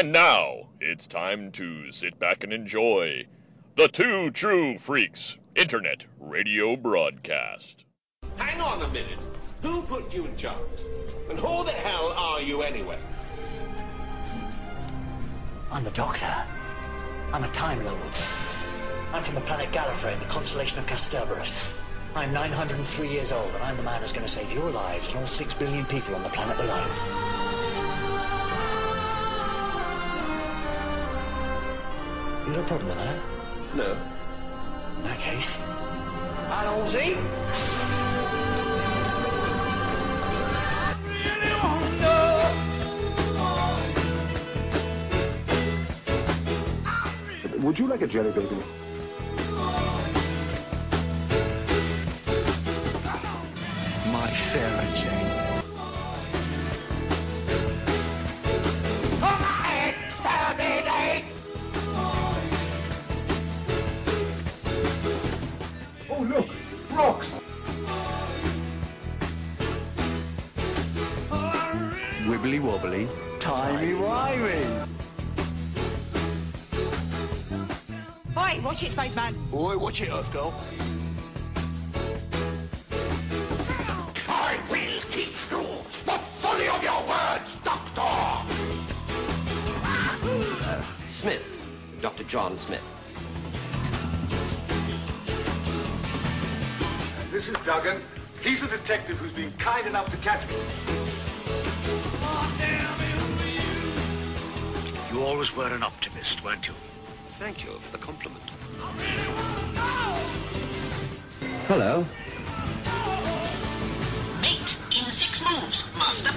And now it's time to sit back and enjoy the Two True Freaks Internet Radio Broadcast. Hang on a minute. Who put you in charge? And who the hell are you anyway? I'm the Doctor. I'm a Time Lord. I'm from the planet Gallifrey in the constellation of Kasterborous. I'm 903 years old, and I'm the man who's going to save your lives and all six billion people on the planet below. You got a problem with that? No. In that case, hello, Z. Would you like a jelly baby? My Sarah Jane. Rocks. Wibbly wobbly, timey wimey. Oi, watch it, spaceman. Boy, watch it, Earth girl. I will teach you the folly of your words, Doctor! Smith. Dr. John Smith. This is Duggan. He's a detective who's been kind enough to catch me. You always were an optimist, weren't you? Thank you for the compliment. Hello. Mate in six moves, Master.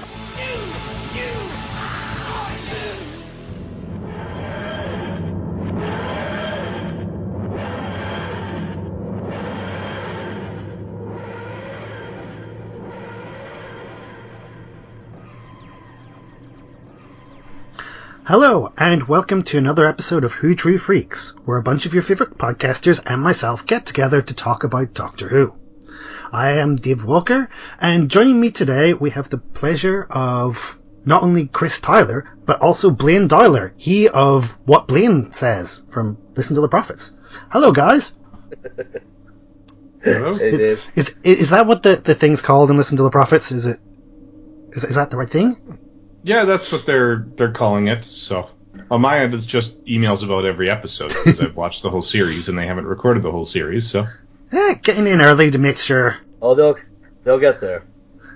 Hello, and welcome to another episode of Who True Freaks, where a bunch of your favorite podcasters and myself get together to talk about Doctor Who. I am Dave Walker, and joining me today we have the pleasure of not only Chris Tyler, but also Blaine Dowler, he of What Blaine Says from Listen to the Prophets. Hello, guys. Hello? Is, is, is that what the, the thing's called in Listen to the Prophets? Is it, is, is that the right thing? Yeah, that's what they're they're calling it. So on my end, it's just emails about every episode because I've watched the whole series and they haven't recorded the whole series. So Eh, getting in early to make sure. Oh, they'll they'll get there.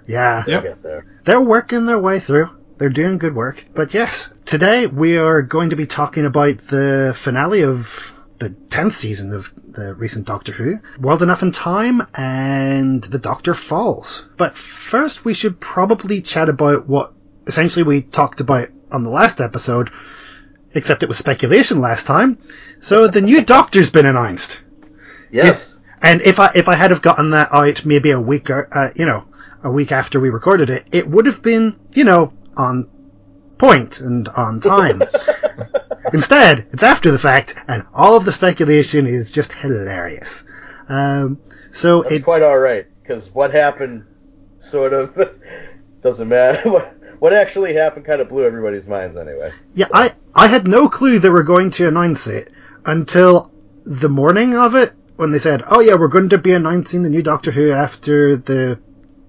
Yeah. They'll Yep. get there. They're working their way through. They're doing good work. But yes, today we are going to be talking about the finale of the 10th season of the recent Doctor Who, World Enough in Time, and The Doctor Falls. But first we should probably chat about what essentially we talked about on the last episode, except it was speculation last time. So the new Doctor's been announced. Yes. And if I if I had have gotten that out maybe a week or uh, you know a week after we recorded it, it would have been you know on point and on time. Instead, it's after the fact, and all of the speculation is just hilarious. Um, so That's it quite all right because what happened sort of doesn't matter. What actually happened kind of blew everybody's minds anyway. yeah I I had no clue they were going to announce it until the morning of it when they said, "Oh yeah, we're going to be announcing the new Doctor Who after the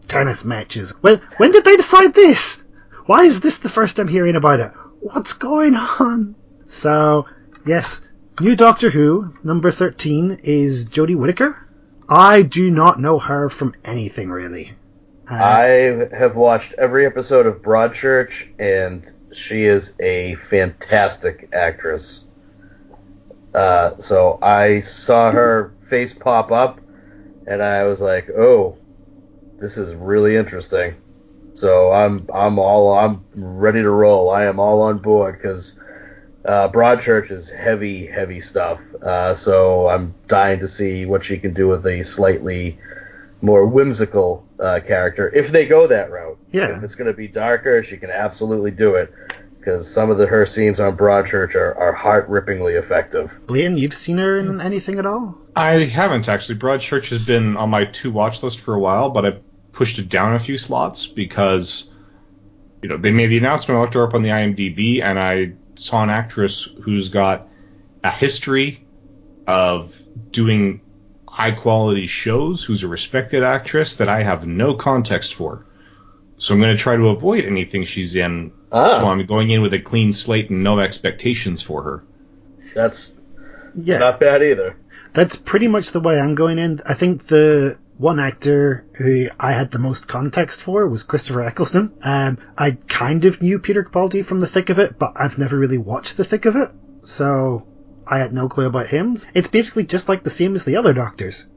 tennis matches." When when did they decide this? Why is this the first I'm hearing about it? What's going on? So yes, new Doctor Who number thirteen is Jodie Whittaker. I do not know her from anything really. I have watched every episode of Broadchurch, and she is a fantastic actress. Uh, so I saw her face pop up, and I was like, "Oh, this is really interesting." So I'm I'm all I'm ready to roll. I am all on board because uh, Broadchurch is heavy, heavy stuff. Uh, so I'm dying to see what she can do with a slightly more whimsical uh, character if they go that route. Yeah. If it's going to be darker, she can absolutely do it because some of the her scenes on Broadchurch are, are heart rippingly effective. Blaine, you've seen her in anything at all? I haven't actually. Broadchurch has been on my to watch list for a while, but I pushed it down a few slots because you know they made the announcement. I looked her up on the IMDb, and I saw an actress who's got a history of doing high quality shows, who's a respected actress that I have no context for. So I'm going to try to avoid anything she's in. Ah. So I'm going in with a clean slate and no expectations for her. That's Yeah. not bad either. That's pretty much the way I'm going in. I think the one actor who I had the most context for was Christopher Eccleston. Um, I kind of knew Peter Capaldi from the thick of it, but I've never really watched the thick of it, so I had no clue about him. It's basically just like the same as the other doctors.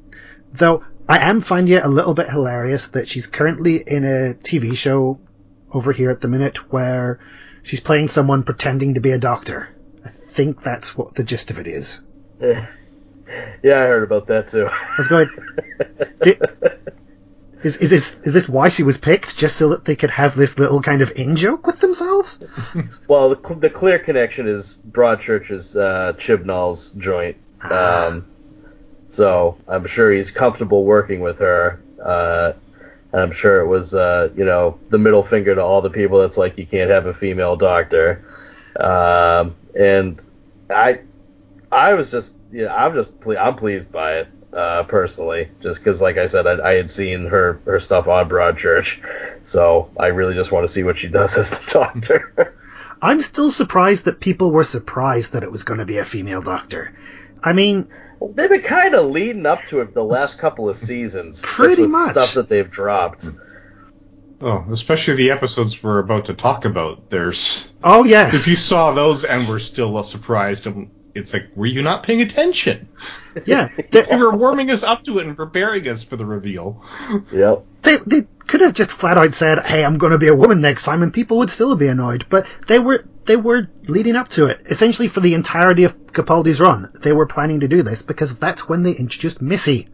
Though I am finding it a little bit hilarious that she's currently in a TV show over here at the minute where she's playing someone pretending to be a doctor. I think that's what the gist of it is. Yeah, yeah I heard about that too. I was going. Di- is, is this is this why she was picked? Just so that they could have this little kind of in joke with themselves? Well, the, cl- the clear connection is Broadchurch's uh, Chibnall's joint. Ah. Um, so I'm sure he's comfortable working with her. Uh, and I'm sure it was, uh, you know, the middle finger to all the people that's like, you can't have a female doctor. Um, and I, I was just, you know, I'm just, ple- I'm pleased by it, uh, personally, just because, like I said, I, I had seen her, her stuff on Broadchurch. So I really just want to see what she does as the doctor. I'm still surprised that people were surprised that it was going to be a female doctor. I mean, They've been kind of leading up to it the last couple of seasons. just Pretty with much. stuff that they've dropped. Oh, especially the episodes we're about to talk about. There's oh yes, if you saw those and were still surprised, it's like, were you not paying attention? yeah, They they, were warming us up to it and preparing us for the reveal. Yep. they they could have just flat out said, "Hey, I'm going to be a woman next time," and people would still be annoyed. But they were they were leading up to it essentially for the entirety of Capaldi's run. They were planning to do this because that's when they introduced Missy.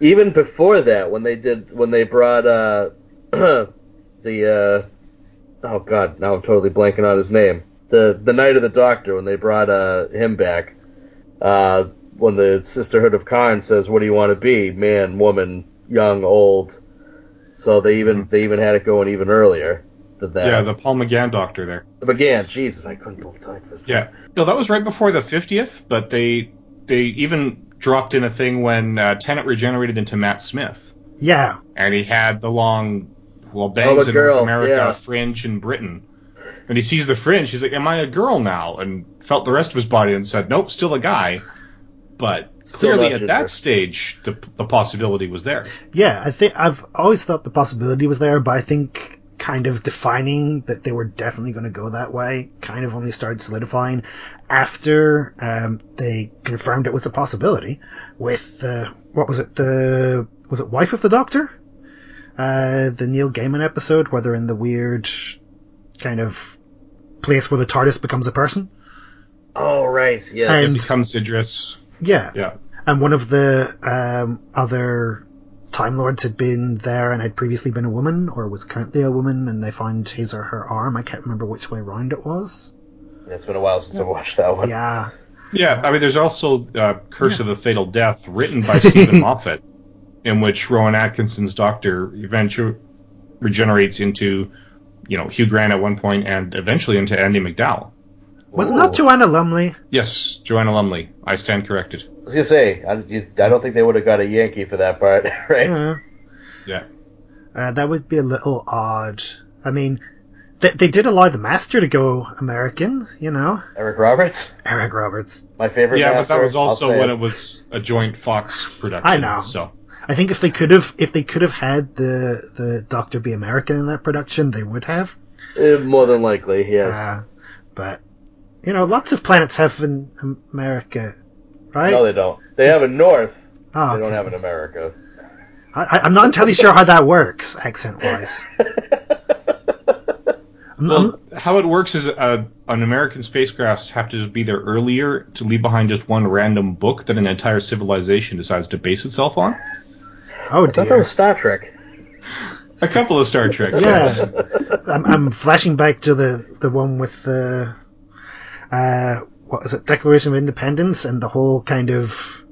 Even before that, when they did, when they brought uh, the uh, oh god, now I'm totally blanking on his name. The the Night of the Doctor, when they brought uh, him back, uh, when the Sisterhood of Karn says, "What do you want to be? Man, woman, young, old." So they even they even had it going even earlier than that. Yeah, the Paul McGann doctor there. The McGann, Jesus, I couldn't believe this. Yeah. No, that was right before the 50th, but they they even dropped in a thing when uh, Tennant regenerated into Matt Smith, Yeah, and he had the long, well, Oh, bangs the in girl, North America, yeah. fringe in Britain. And he sees the fringe, he's like, "Am I a girl now?" And felt the rest of his body and said, "Nope, still a guy." But Still clearly, at ginger. that stage, the the possibility was there. yeah. I think I've always thought the possibility was there, but I think kind of defining that they were definitely going to go that way kind of only started solidifying after um, they confirmed it was a possibility with uh, what was it the was it wife of the doctor uh, the Neil Gaiman episode where they're in the weird kind of place where the TARDIS becomes a person Oh right, yeah, And- It becomes Idris. yeah Yeah. and one of the um, other Time Lords had been there and had previously been a woman, or was currently a woman, and they found his or her arm. I can't remember which way round it was. it's been a while since I watched that one. Yeah, Yeah, I mean, there's also uh, Curse of the Fatal Death, written by Steven Moffat, in which Rowan Atkinson's Doctor eventually regenerates into, you know, Hugh Grant at one point, and eventually into Andie MacDowell. was it not Joanna Lumley? Yes, Joanna Lumley. I stand corrected. I was gonna say, I, you, I don't think they would have got a Yankee for that part, right? Yeah. Yeah. Uh, that would be a little odd. I mean, they, they did allow the Master to go American, you know, Eric Roberts, Eric Roberts. my favorite. Yeah, but that was also when it. it was a joint Fox production. I know. So I think if they could have, if they could have had the the Doctor be American in that production, they would have. Uh, more than likely, yes. Uh, but you know, lots of planets have an America, right? no, they don't. They have a North. Oh, They don't okay. have an America. I, I- I'm not entirely sure how that works, accent wise. well, how it works is uh, an American spacecraft have to be there earlier to leave behind just one random book that an entire civilization decides to base itself on. Oh I thought that dear. was Star Trek. A couple of Star Trek. Yeah, I'm, I'm flashing back to the the one with the uh, what is it, Declaration of Independence and the whole kind of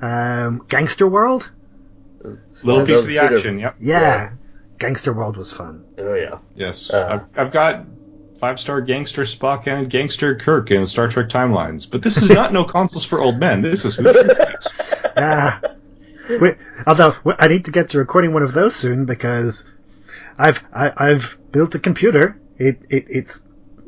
um, gangster world. Little piece of the action. different- Yep. Yeah, gangster world was fun. Oh yeah. Yes. Uh. I've, I've got five star gangster Spock and gangster Kirk in Star Trek timelines. But this is not no consoles for old men. This is Who True Freaks. Wait, although I need to get to recording one of those soon because I've I, I've built a computer. It, it it's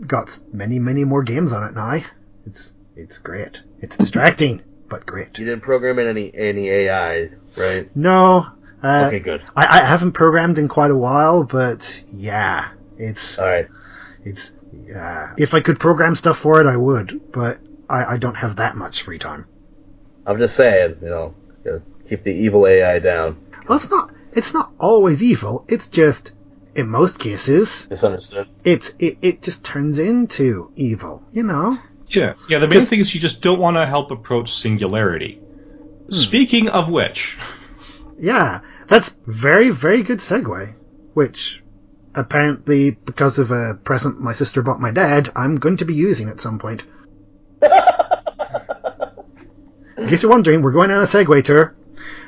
got many many more games on it now. It's it's great. It's distracting but great. You didn't program in any any AI, right? No. Uh, Okay, good. I, I haven't programmed in quite a while, but yeah, it's All right. it's yeah. If I could program stuff for it, I would, but I, I don't have that much free time. I'm just saying, you know, keep the evil AI down. Well, it's not. It's not always evil. It's just, in most cases, Misunderstood. it's it, it just turns into evil. You know. Yeah, yeah. The main thing is you just don't want to help approach singularity. Hmm. Speaking of which, Yeah, that's very very good segue. Which, apparently, because of a present my sister bought my dad, I'm going to be using at some point. In case you're wondering, we're going on a Segway tour.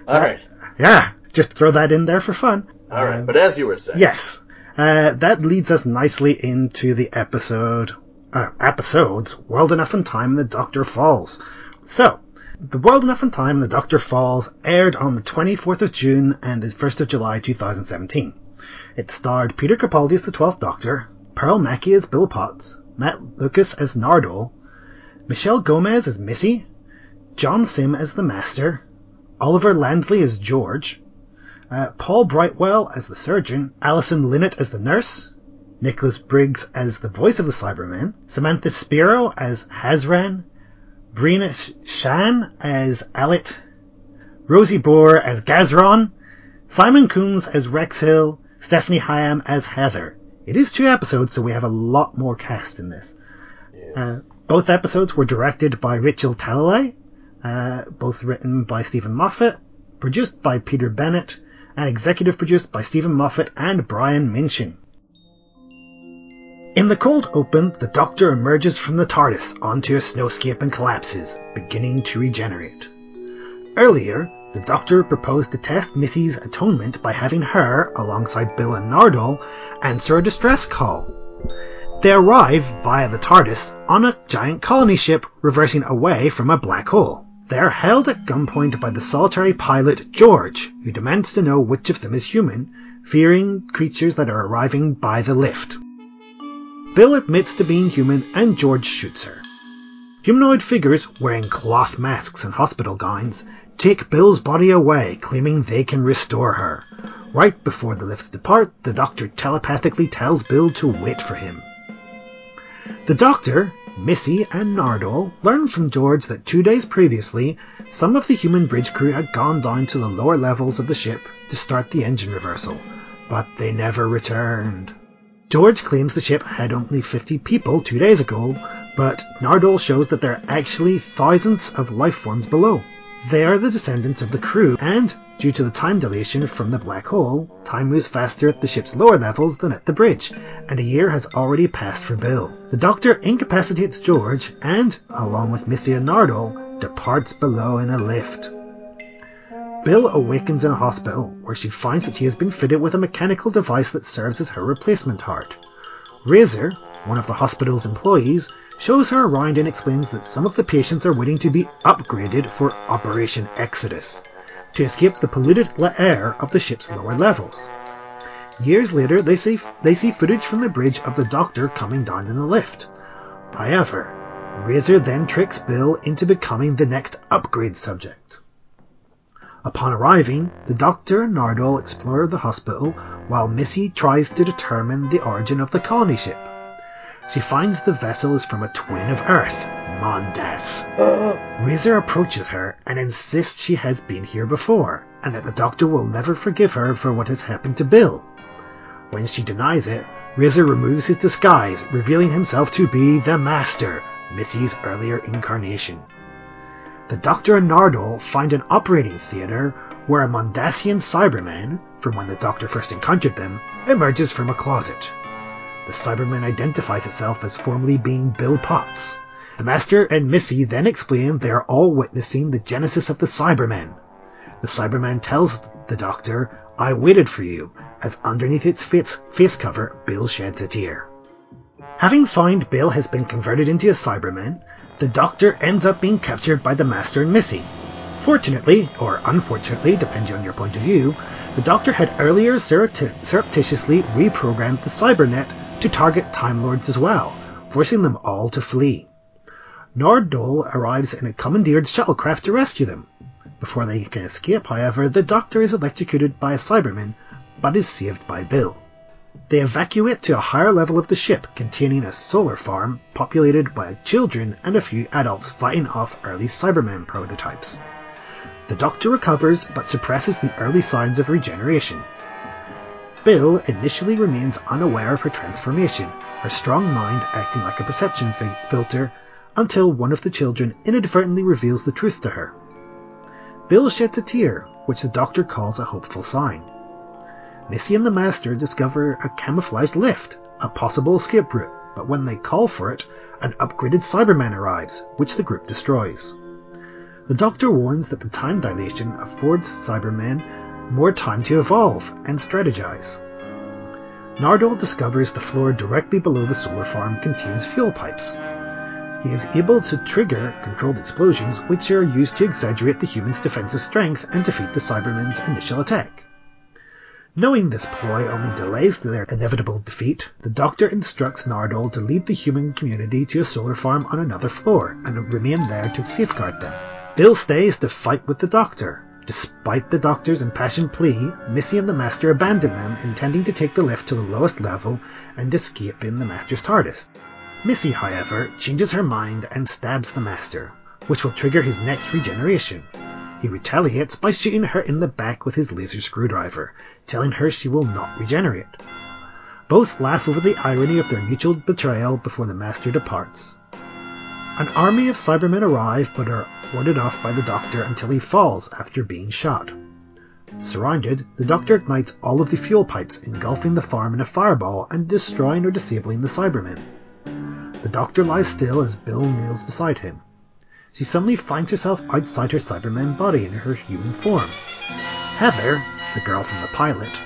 All right. Yeah, just throw that in there for fun. All right. But as you were saying, Yes. Uh, that leads us nicely into the episode, uh, episodes, World Enough and Time and the Doctor Falls. So, The World Enough and Time and the Doctor Falls aired on the 24th of June and the 1st of July 2017. It starred Peter Capaldi as the 12th Doctor, Pearl Mackie as Bill Potts, Matt Lucas as Nardole, Michelle Gomez as Missy, John Simm as the Master, Oliver Lansley as George, uh, Paul Brightwell as the surgeon, Alison Linnett as the nurse, Nicholas Briggs as the voice of the Cyberman, Samantha Spiro as Hazran, Brina Shann as Alit, Rosie Boore as Gazron, Simon Coombs as Rex Hill, Stephanie Hyam as Heather. It is two episodes, so we have a lot more cast in this. Uh, both episodes were directed by Rachel Talalay, uh, both written by Steven Moffat, produced by Peter Bennett, and executive produced by Steven Moffat and Brian Minchin. In the cold open, the Doctor emerges from the TARDIS onto a snowscape and collapses, beginning to regenerate. Earlier, the Doctor proposed to test Missy's atonement by having her, alongside Bill and Nardole, answer a distress call. They arrive via the TARDIS on a giant colony ship reversing away from a black hole. They are held at gunpoint by the solitary pilot George, who demands to know which of them is human, fearing creatures that are arriving by the lift. Bill admits to being human and George shoots her. Humanoid figures wearing cloth masks and hospital gowns take Bill's body away, claiming they can restore her. Right before the lifts depart, the doctor telepathically tells Bill to wait for him. The doctor, Missy, and Nardole learn from George that two days previously, some of the human bridge crew had gone down to the lower levels of the ship to start the engine reversal, but they never returned. George claims the ship had only 50 people two days ago, but Nardole shows that there are actually thousands of life forms below. They are the descendants of the crew, and, due to the time dilation from the black hole, time moves faster at the ship's lower levels than at the bridge, and a year has already passed for Bill. The Doctor incapacitates George, and, along with Missy and Nardole, departs below in a lift. Bill awakens in a hospital, where she finds that she has been fitted with a mechanical device that serves as her replacement heart. Razor, one of the hospital's employees, shows her around and explains that some of the patients are waiting to be upgraded for Operation Exodus, to escape the polluted air of the ship's lower levels. Years later, they see, they see footage from the bridge of the Doctor coming down in the lift. However, Razor then tricks Bill into becoming the next upgrade subject. Upon arriving, the Doctor and Nardole explore the hospital while Missy tries to determine the origin of the colony ship. She finds the vessel is from a twin of Earth, Mondas. Razor approaches her and insists she has been here before, and that the Doctor will never forgive her for what has happened to Bill. When she denies it, Razor removes his disguise, revealing himself to be the Master, Missy's earlier incarnation. The Doctor and Nardole find an operating theatre where a Mondasian Cyberman, from when the Doctor first encountered them, emerges from a closet. The Cyberman identifies itself as formerly being Bill Potts. The Master and Missy then explain they are all witnessing the genesis of the Cyberman. The Cyberman tells the Doctor, I waited for you, as underneath its face, face cover, Bill sheds a tear. Having found Bill has been converted into a Cyberman, the Doctor ends up being captured by the Master and Missy. Fortunately, or unfortunately, depending on your point of view, the Doctor had earlier surreptitiously reprogrammed the Cybernet to target Time Lords as well, forcing them all to flee. Nardole arrives in a commandeered shuttlecraft to rescue them. Before they can escape, however, the Doctor is electrocuted by a Cyberman, but is saved by Bill. They evacuate to a higher level of the ship containing a solar farm populated by children and a few adults fighting off early Cyberman prototypes. The Doctor recovers but suppresses the early signs of regeneration. Bill initially remains unaware of her transformation, her strong mind acting like a perception fi- filter, until one of the children inadvertently reveals the truth to her. Bill sheds a tear, which the Doctor calls a hopeful sign. Missy and the Master discover a camouflaged lift, a possible escape route, but when they call for it, an upgraded Cyberman arrives, which the group destroys. The Doctor warns that the time dilation affords Cybermen more time to evolve and strategize. Nardole discovers the floor directly below the solar farm contains fuel pipes. He is able to trigger controlled explosions, which are used to exaggerate the human's defensive strength and defeat the Cybermen's initial attack. Knowing this ploy only delays their inevitable defeat, the Doctor instructs Nardole to lead the human community to a solar farm on another floor and remain there to safeguard them. Bill stays to fight with the Doctor. Despite the Doctor's impassioned plea, Missy and the Master abandon them, intending to take the lift to the lowest level and escape in the Master's TARDIS. Missy, however, changes her mind and stabs the Master, which will trigger his next regeneration. He retaliates by shooting her in the back with his laser screwdriver, telling her she will not regenerate. Both laugh over the irony of their mutual betrayal before the Master departs. An army of Cybermen arrive but are warded off by the Doctor until he falls after being shot. Surrounded, the Doctor ignites all of the fuel pipes, engulfing the farm in a fireball and destroying or disabling the Cybermen. The Doctor lies still as Bill kneels beside him she suddenly finds herself outside her Cyberman body in her human form. Heather, the girl from the pilot,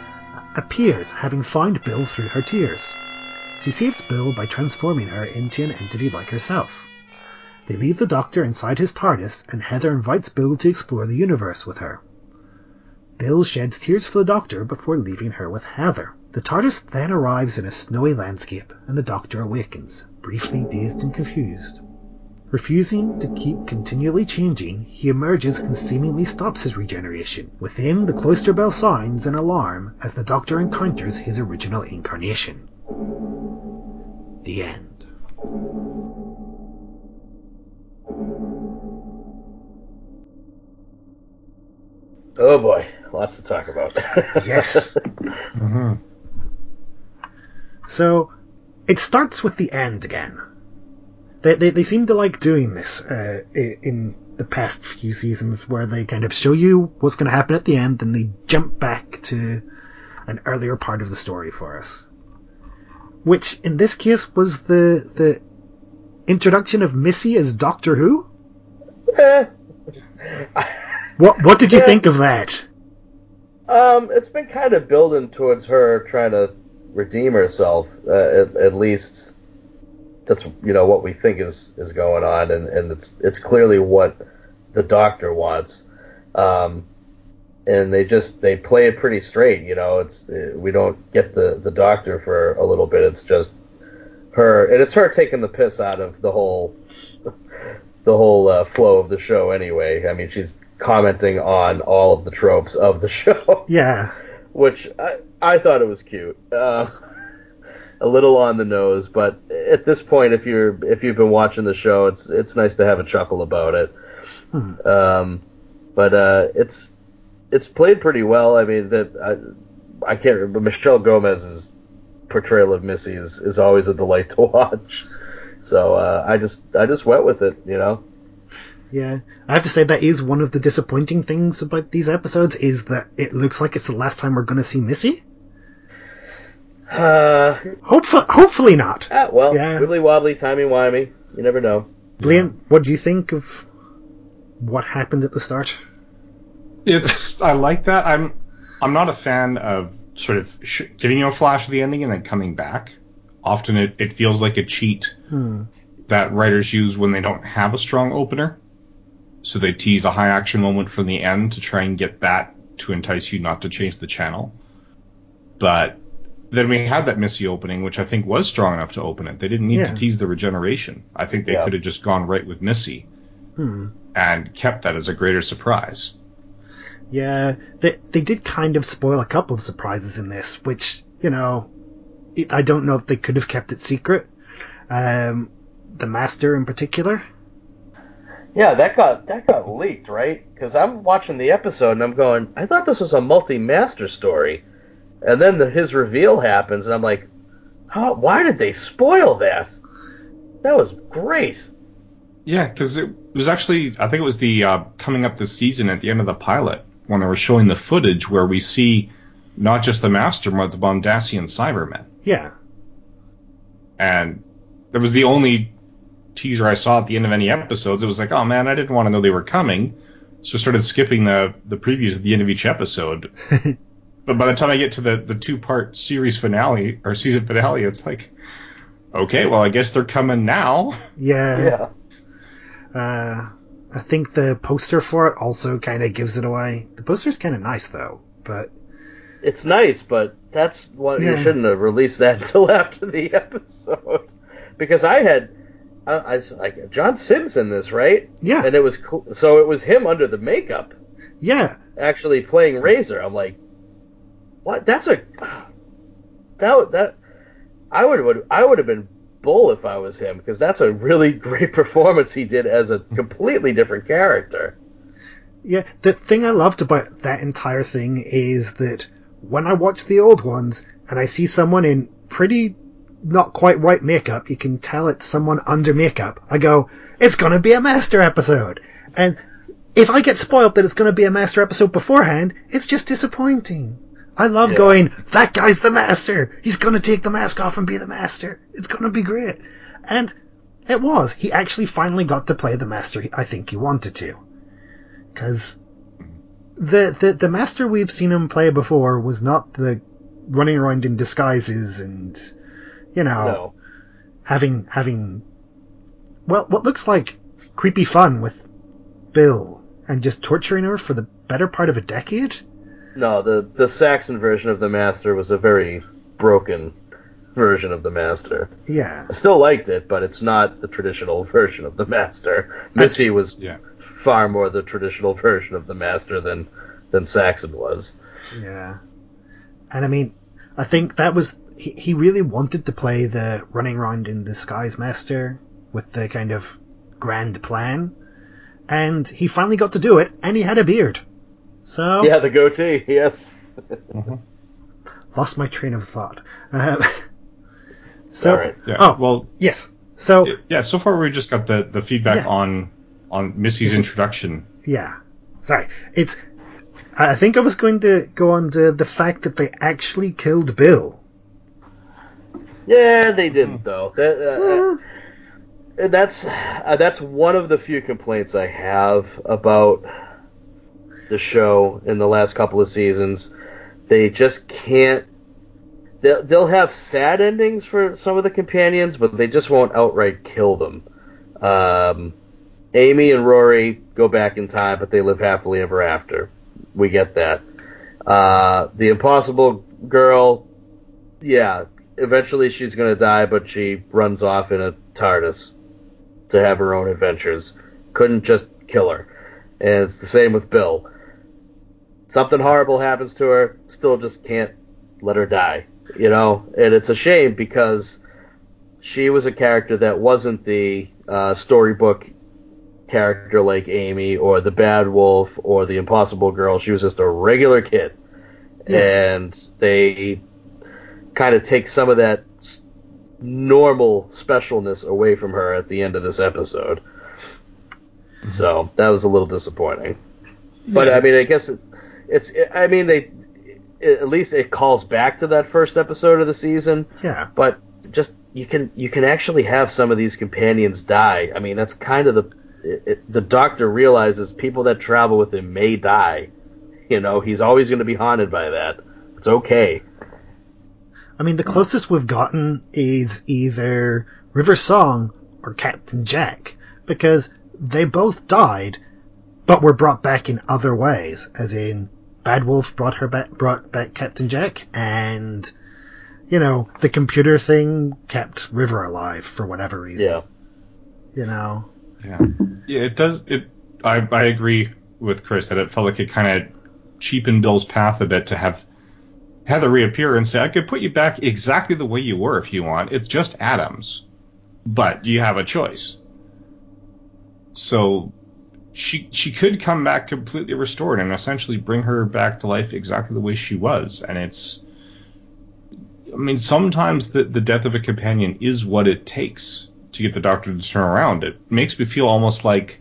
appears, having found Bill through her tears. She saves Bill by transforming her into an entity like herself. They leave the Doctor inside his TARDIS, and Heather invites Bill to explore the universe with her. Bill sheds tears for the Doctor before leaving her with Heather. The TARDIS then arrives in a snowy landscape, and the Doctor awakens, briefly dazed and confused. Refusing to keep continually changing, he emerges and seemingly stops his regeneration. Within, the cloister bell sounds an alarm as the Doctor encounters his original incarnation. The end. Oh boy, lots to talk about. yes. Mm-hmm. So, it starts with the end again. They, they, they seem to like doing this uh, in the past few seasons where they kind of show you what's going to happen at the end and they jump back to an earlier part of the story for us. Which in this case was the the introduction of Missy as Doctor Who. What what did you yeah. think of that? Um, it's been kind of building towards her trying to redeem herself, uh, at, at least that's you know what we think is is going on, and, and it's it's clearly what the doctor wants. Um, and they just they play it pretty straight. You know, it's we don't get the the doctor for a little bit. It's just her, and it's her taking the piss out of the whole the whole uh, flow of the show. Anyway, I mean, she's commenting on all of the tropes of the show. Yeah, which I I thought it was cute. Uh, a little on the nose, but at this point, if you're if you've been watching the show, it's it's nice to have a chuckle about it. Hmm. Um, but uh, it's it's played pretty well. I mean, that I, I can't remember Michelle Gomez's portrayal of Missy is, is always a delight to watch. So uh, I just I just went with it, you know. Yeah, I have to say that is one of the disappointing things about these episodes is that it looks like it's the last time we're going to see Missy. Uh, hopefully, hopefully not. Uh, well, yeah. wibbly wobbly, timey wimey. You never know. Liam, what do you think of what happened at the start? It's I like that. I'm I'm not a fan of sort of sh- giving you a flash of the ending and then coming back often it, it feels like a cheat Hmm. that writers use when they don't have a strong opener. So they tease a high action moment from the end to try and get that to entice you not to change the channel. But then we had that Missy opening, which I think was strong enough to open it. They didn't need Yeah. to tease the regeneration. I think they Yeah. could have just gone right with Missy Hmm. and kept that as a greater surprise. Yeah, they they did kind of spoil a couple of surprises in this, which you know, it, I don't know if they could have kept it secret. Um, the master in particular. Yeah, that got that got leaked, right? Because I'm watching the episode and I'm going, I thought this was a multi-master story, and then the, his reveal happens, and I'm like, how? Why did they spoil that? That was great. Yeah, because it was actually, I think it was the uh, coming up this season at the end of the pilot when they were showing the footage where we see not just the Master, but the Mondasian Cybermen. Yeah, And that was the only teaser I saw at the end of any episodes. It was like, oh man, I didn't want to know they were coming, so I started skipping the the previews at the end of each episode. but by the time I get to the the two part series finale or season finale, it's like, okay, well I guess they're coming now. yeah. Uh, I think the poster for it also kind of gives it away. The poster's kind of nice though, but It's nice, but that's what you shouldn't have released that until after the episode, because I had. I, I John Simms in this, right? Yeah. And it was so it was him under the makeup yeah, actually playing Razor. I'm like, what? That's a that would- that I would would I would have been bull if I was him because that's a really great performance he did as a completely different character. Yeah, the thing I loved about that entire thing is that when I watch the old ones and I see someone in pretty not quite right makeup, you can tell it's someone under makeup. I go, it's gonna be a master episode. And if I get spoiled that it's gonna be a master episode beforehand, it's just disappointing. I love Yeah. going, that guy's the master! He's gonna take the mask off and be the master! It's gonna be great! And it was. He actually finally got to play the master I think he wanted to. Cause the, the, the master we've seen him play before was not the running around in disguises and, you know, No, having, having, well, what looks like creepy fun with Bill and just torturing her for the better part of a decade. no, the the Saxon version of the Master was a very broken version of the Master. Yeah. I still liked it, but it's not the traditional version of the Master. Missy was Yeah. far more the traditional version of the Master than than Saxon was. Yeah. And I mean, I think that was, he, he really wanted to play the running around in disguise master with the kind of grand plan. And he finally got to do it, and he had a beard. So, Yeah, the goatee. Yes. lost my train of thought. Um, so, All right. Yeah. oh, well, yes. So, yeah. So far, we just got the the feedback Yeah. on on Missy's introduction. yeah. Sorry. It's, I think I was going to go on to the fact that they actually killed Bill. Yeah, they didn't though. That, uh, and that's uh, that's one of the few complaints I have about the show in the last couple of seasons. They just can't. They'll, they'll have sad endings for some of the companions, but they just won't outright kill them. Um, Amy and Rory go back in time, but they live happily ever after. We get that. Uh, the Impossible Girl, yeah, eventually she's going to die, but she runs off in a TARDIS to have her own adventures. Couldn't just kill her. And it's the same with Bill. Something horrible happens to her, still just can't let her die. You know? And it's a shame because she was a character that wasn't the uh, storybook character like Amy or the Bad Wolf or the Impossible Girl. She was just a regular kid. And they kind of take some of that normal specialness away from her at the end of this episode. So that was a little disappointing. But Yeah, I mean, I guess it, it's. I mean, they at least it calls back to that first episode of the season. Yeah. But just you can you can actually have some of these companions die. I mean, that's kind of the it, it- the Doctor realizes people that travel with him may die. You know, he's always going to be haunted by that. It's okay. I mean, the closest we've gotten is either River Song or Captain Jack, because they both died, but were brought back in other ways, as in Bad Wolf brought her back, brought back Captain Jack, and you know the computer thing kept River alive for whatever reason. Yeah. You know. Yeah. Yeah. It does. It. I I agree with Chris that it felt like it kind of cheapened Bill's path a bit to have Heather reappear and say, I could put you back exactly the way you were if you want. It's just atoms. But you have a choice. So she she could come back completely restored and essentially bring her back to life exactly the way she was. And it's I mean, sometimes the, the death of a companion is what it takes to get the doctor to turn around. It makes me feel almost like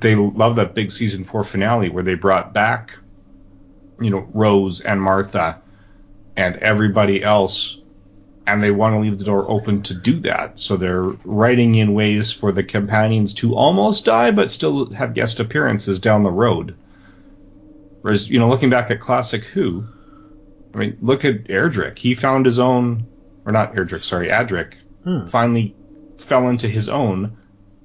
they love that big season four finale where they brought back, you know, Rose and Martha and everybody else, and they want to leave the door open to do that. So they're writing in ways for the companions to almost die, but still have guest appearances down the road. Whereas, you know, looking back at classic Who, I mean, look at Erdrick. He found his own, or not Erdrick, sorry, Adric, Hmm. finally fell into his own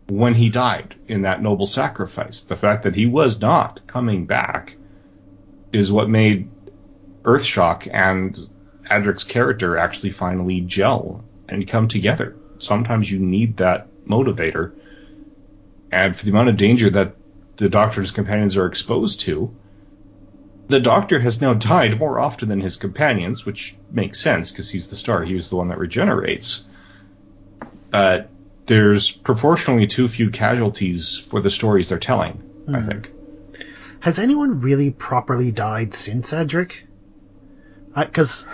when he died in that noble sacrifice. The fact that he was not coming back is what made Earthshock and Adric's character actually finally gel and come together. Sometimes you need that motivator. And for the amount of danger that the Doctor and his companions are exposed to, the Doctor has now died more often than his companions, which makes sense because he's the star. He was the one that regenerates. Uh, there's proportionally too few casualties for the stories they're telling, I Mhm. think. Has anyone really properly died since Edric? Because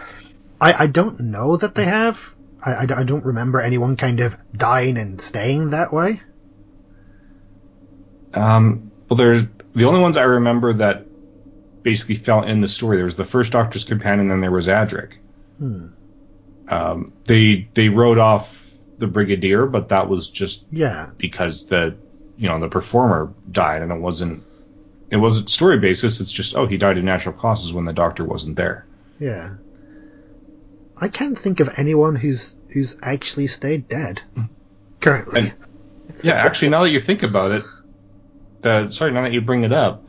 I, I, don't know that they have. I, I, I don't remember anyone kind of dying and staying that way. Um, well, there's the only ones I remember that basically fell in the story. There was the first Doctor's companion, and then there was Adric. Hmm. Um, they they wrote off the Brigadier, but that was just Yeah. because the you know the performer died, and it wasn't it wasn't story basis. It's just oh he died of natural causes when the Doctor wasn't there. Yeah. I can't think of anyone who's who's actually stayed dead currently. And, yeah, actually, now that you think about it, uh, sorry, now that you bring it up,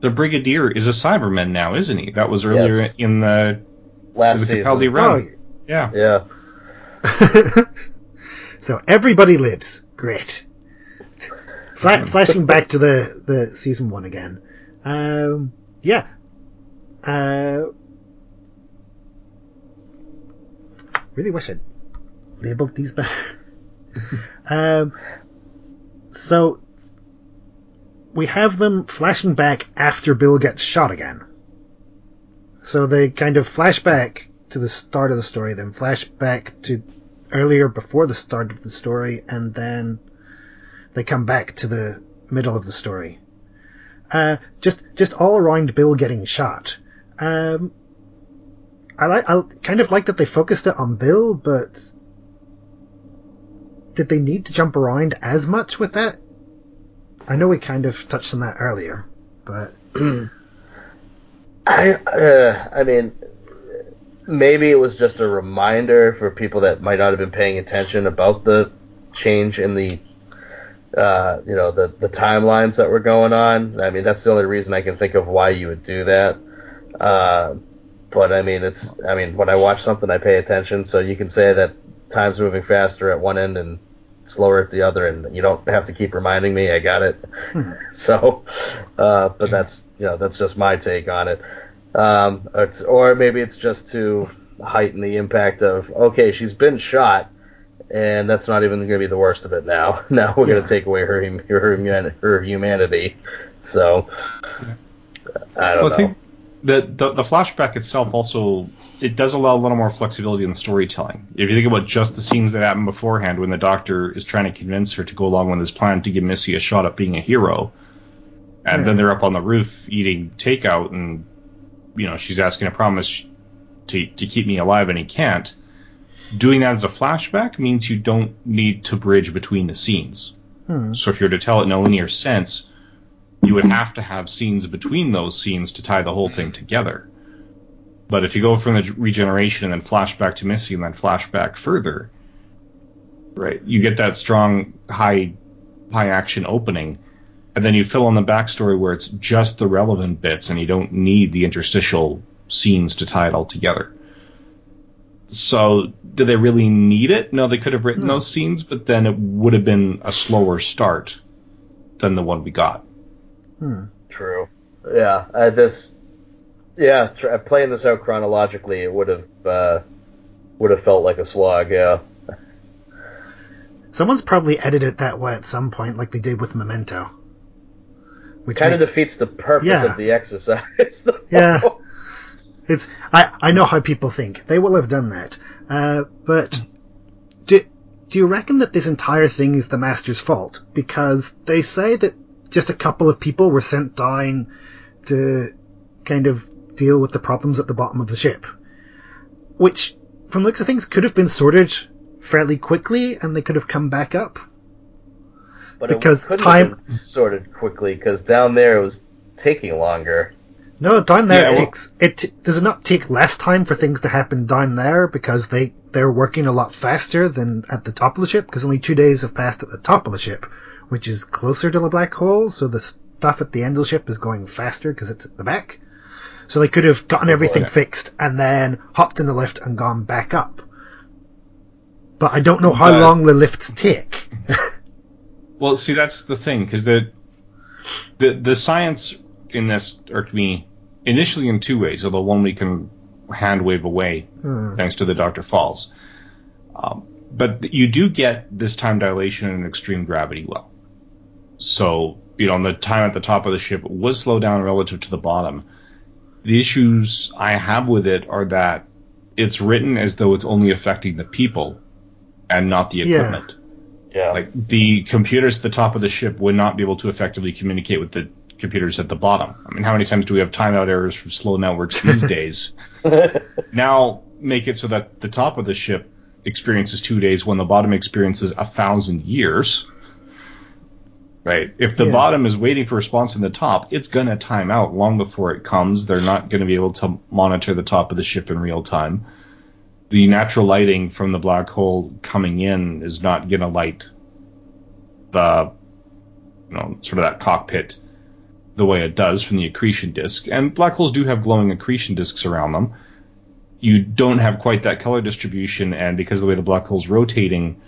the Brigadier is a Cyberman now, isn't he? That was earlier Yes. in the Last the season. Capaldi run. Oh, Yeah. Yeah. so everybody lives. Great. Fla- flashing back to the, the season one again. Um, yeah. Uh, really wish I'd labeled these better. um, so we have them flashing back after Bill gets shot again. So they kind of flash back to the start of the story, then flash back to earlier before the start of the story, and then they come back to the middle of the story. Uh, just just all around Bill getting shot. Um, I like I kind of like that they focused it on Bill, but did they need to jump around as much with that? I know we kind of touched on that earlier, but I uh, I mean, maybe it was just a reminder for people that might not have been paying attention about the change in the uh, you know the the timelines that were going on. I mean, that's the only reason I can think of why you would do that. Uh, but I mean, it's I mean, when I watch something, I pay attention. So you can say that time's moving faster at one end and slower at the other, and you don't have to keep reminding me. I got it. so, uh, but that's you know that's just my take on it. Um, it's, or maybe it's just to heighten the impact of okay, she's been shot, and that's not even going to be the worst of it now. Now we're going to take away her her, her humanity. So I don't Well, know. I think the, the the flashback itself also it does allow a little more flexibility in the storytelling. If you think about just the scenes that happen beforehand, when the Doctor is trying to convince her to go along with his plan to give Missy a shot at being a hero, and then they're up on the roof eating takeout, and you know she's asking a promise to to keep me alive, and he can't. Doing that as a flashback means you don't need to bridge between the scenes. Hmm. So if you're to tell it in a linear sense, you would have to have scenes between those scenes to tie the whole thing together. But if you go from the regeneration and then flash back to Missy and then flash back further, right, you get that strong high high action opening, and then you fill in the backstory where it's just the relevant bits and you don't need the interstitial scenes to tie it all together. So, do they really need it? No, they could have written No. those scenes, but then it would have been a slower start than the one we got. Hmm. True. Yeah, uh, this. Yeah, tr- playing this out chronologically, it would have uh, would have felt like a slog. Yeah. Someone's probably edited it that way at some point, like they did with Memento. Which Kind of defeats the purpose Yeah. of the exercise. though. Yeah. It's I I know how people think. They will have done that. Uh, but do do you reckon that this entire thing is the master's fault? Because they say that just a couple of people were sent down to kind of deal with the problems at the bottom of the ship, which, from the looks of things, could have been sorted fairly quickly, and they could have come back up. But Because it couldn't time- have been sorted quickly because down there it was taking longer. No, down there Yeah, it well- takes it t- does it not take less time for things to happen down there because they they're working a lot faster than at the top of the ship because only two days have passed at the top of the ship, which is closer to the black hole. So the stuff at the end of the ship is going faster because it's at the back. So they could have gotten everything yeah. fixed and then hopped in the lift and gone back up. But I don't know how But- long the lifts take. Well, see, that's the thing because the the the science in this irked me initially in two ways. Although one we can hand wave away Hmm. thanks to the Doctor Falls, um, but you do get this time dilation and extreme gravity well. So you know, the time at the top of the ship was slowed down relative to the bottom. The issues I have with it are that it's written as though it's only affecting the people and not the equipment. Yeah. equipment. Yeah. Like the computers at the top of the ship would not be able to effectively communicate with the computers at the bottom. I mean, how many times do we have timeout errors from slow networks these days? now make it so that the top of the ship experiences two days when the bottom experiences a thousand years. Right? If the Yeah. bottom is waiting for a response from the top, it's going to time out long before it comes. They're not going to be able to monitor the top of the ship in real time. The natural lighting from the black hole coming in is not going to light the, you know, sort of that cockpit the way it does from the accretion disk. And black holes do have glowing accretion disks around them. You don't have quite that color distribution, and because of the way the black hole's rotating,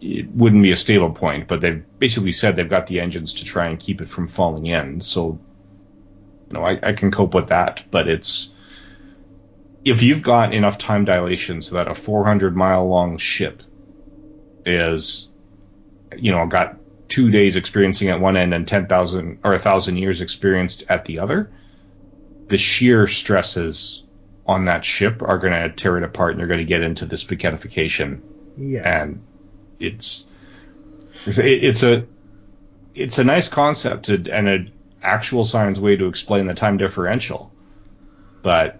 it wouldn't be a stable point. But they've basically said they've got the engines to try and keep it from falling in. So, you know, I, I can cope with that. But it's if you've got enough time dilation so that a 400 mile long ship is, you know, got two days experiencing at one end and 10,000 or a thousand years experienced at the other, the sheer stresses on that ship are going to tear it apart and they're going to get into this spaghettification. Yeah. And it's, it's, it's a, it's a nice concept to, and an actual science way to explain the time differential, but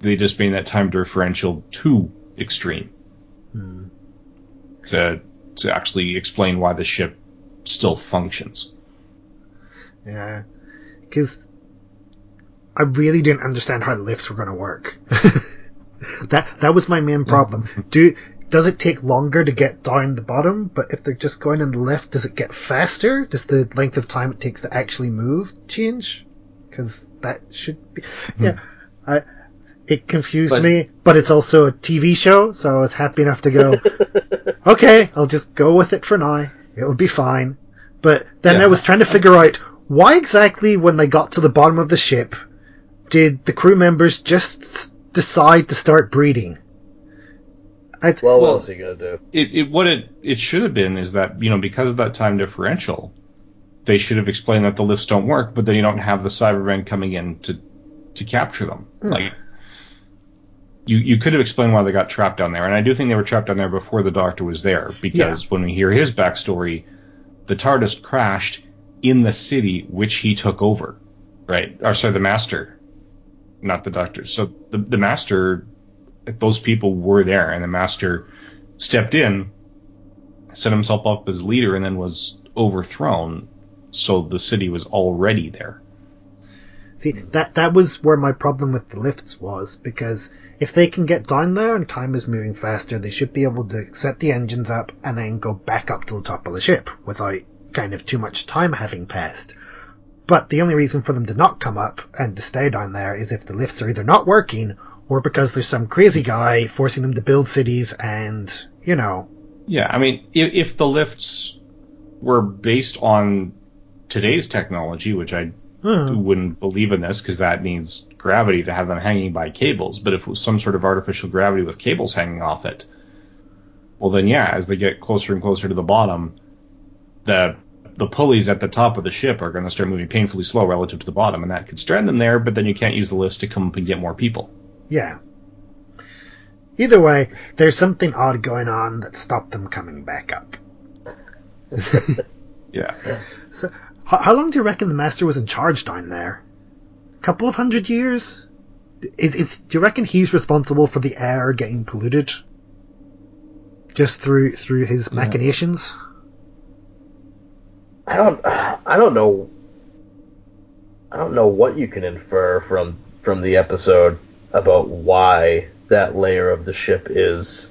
they just made that time differential too extreme hmm. to to actually explain why the ship still functions. Yeah, because I really didn't understand how the lifts were going to work. that that was my main problem. Do does it take longer to get down the bottom? But if they're just going in the lift, does it get faster? Does the length of time it takes to actually move change? Because that should be hmm. yeah. I it confused But- me, but it's also a TV show, so I was happy enough to go. okay, I'll just go with it for now. It'll be fine. But then Yeah. I was trying to figure out why exactly, when they got to the bottom of the ship, did the crew members just decide to start breeding? I'd, Well, what Well- else are you gonna do? It, it what it it should have been is that you know because of that time differential, they should have explained that the lifts don't work, but then you don't have the Cybermen coming in to to capture them. Hmm. Like you you could have explained why they got trapped down there, and I do think they were trapped down there before the Doctor was there because when we hear his backstory, the TARDIS crashed in the city which he took over, right? Or sorry, the Master, not the Doctor. So the the Master, those people were there, and the Master stepped in, set himself up as leader, and then was overthrown. So the city was already there. See, that that was where my problem with the lifts was because if they can get down there and time is moving faster, they should be able to set the engines up and then go back up to the top of the ship without kind of too much time having passed. But the only reason for them to not come up and to stay down there is if the lifts are either not working or because there's some crazy guy forcing them to build cities and, you know. Yeah, I mean, if, if the lifts were based on today's technology, which I Hmm. wouldn't believe in this because that needs gravity to have them hanging by cables. But if it was some sort of artificial gravity with cables hanging off it, well then yeah, as they get closer and closer to the bottom, the the pulleys at the top of the ship are going to start moving painfully slow relative to the bottom, and that could strand them there. But then you can't use the lifts to come up and get more people. Yeah. Either way, there's something odd going on that stopped them coming back up. Yeah. So, how, how long do you reckon the Master was in charge down there? A couple of hundred years? Is, is, do you reckon he's responsible for the air getting polluted? Just through through his machinations? I don't. I don't know. I don't know what you can infer from from the episode about why that layer of the ship is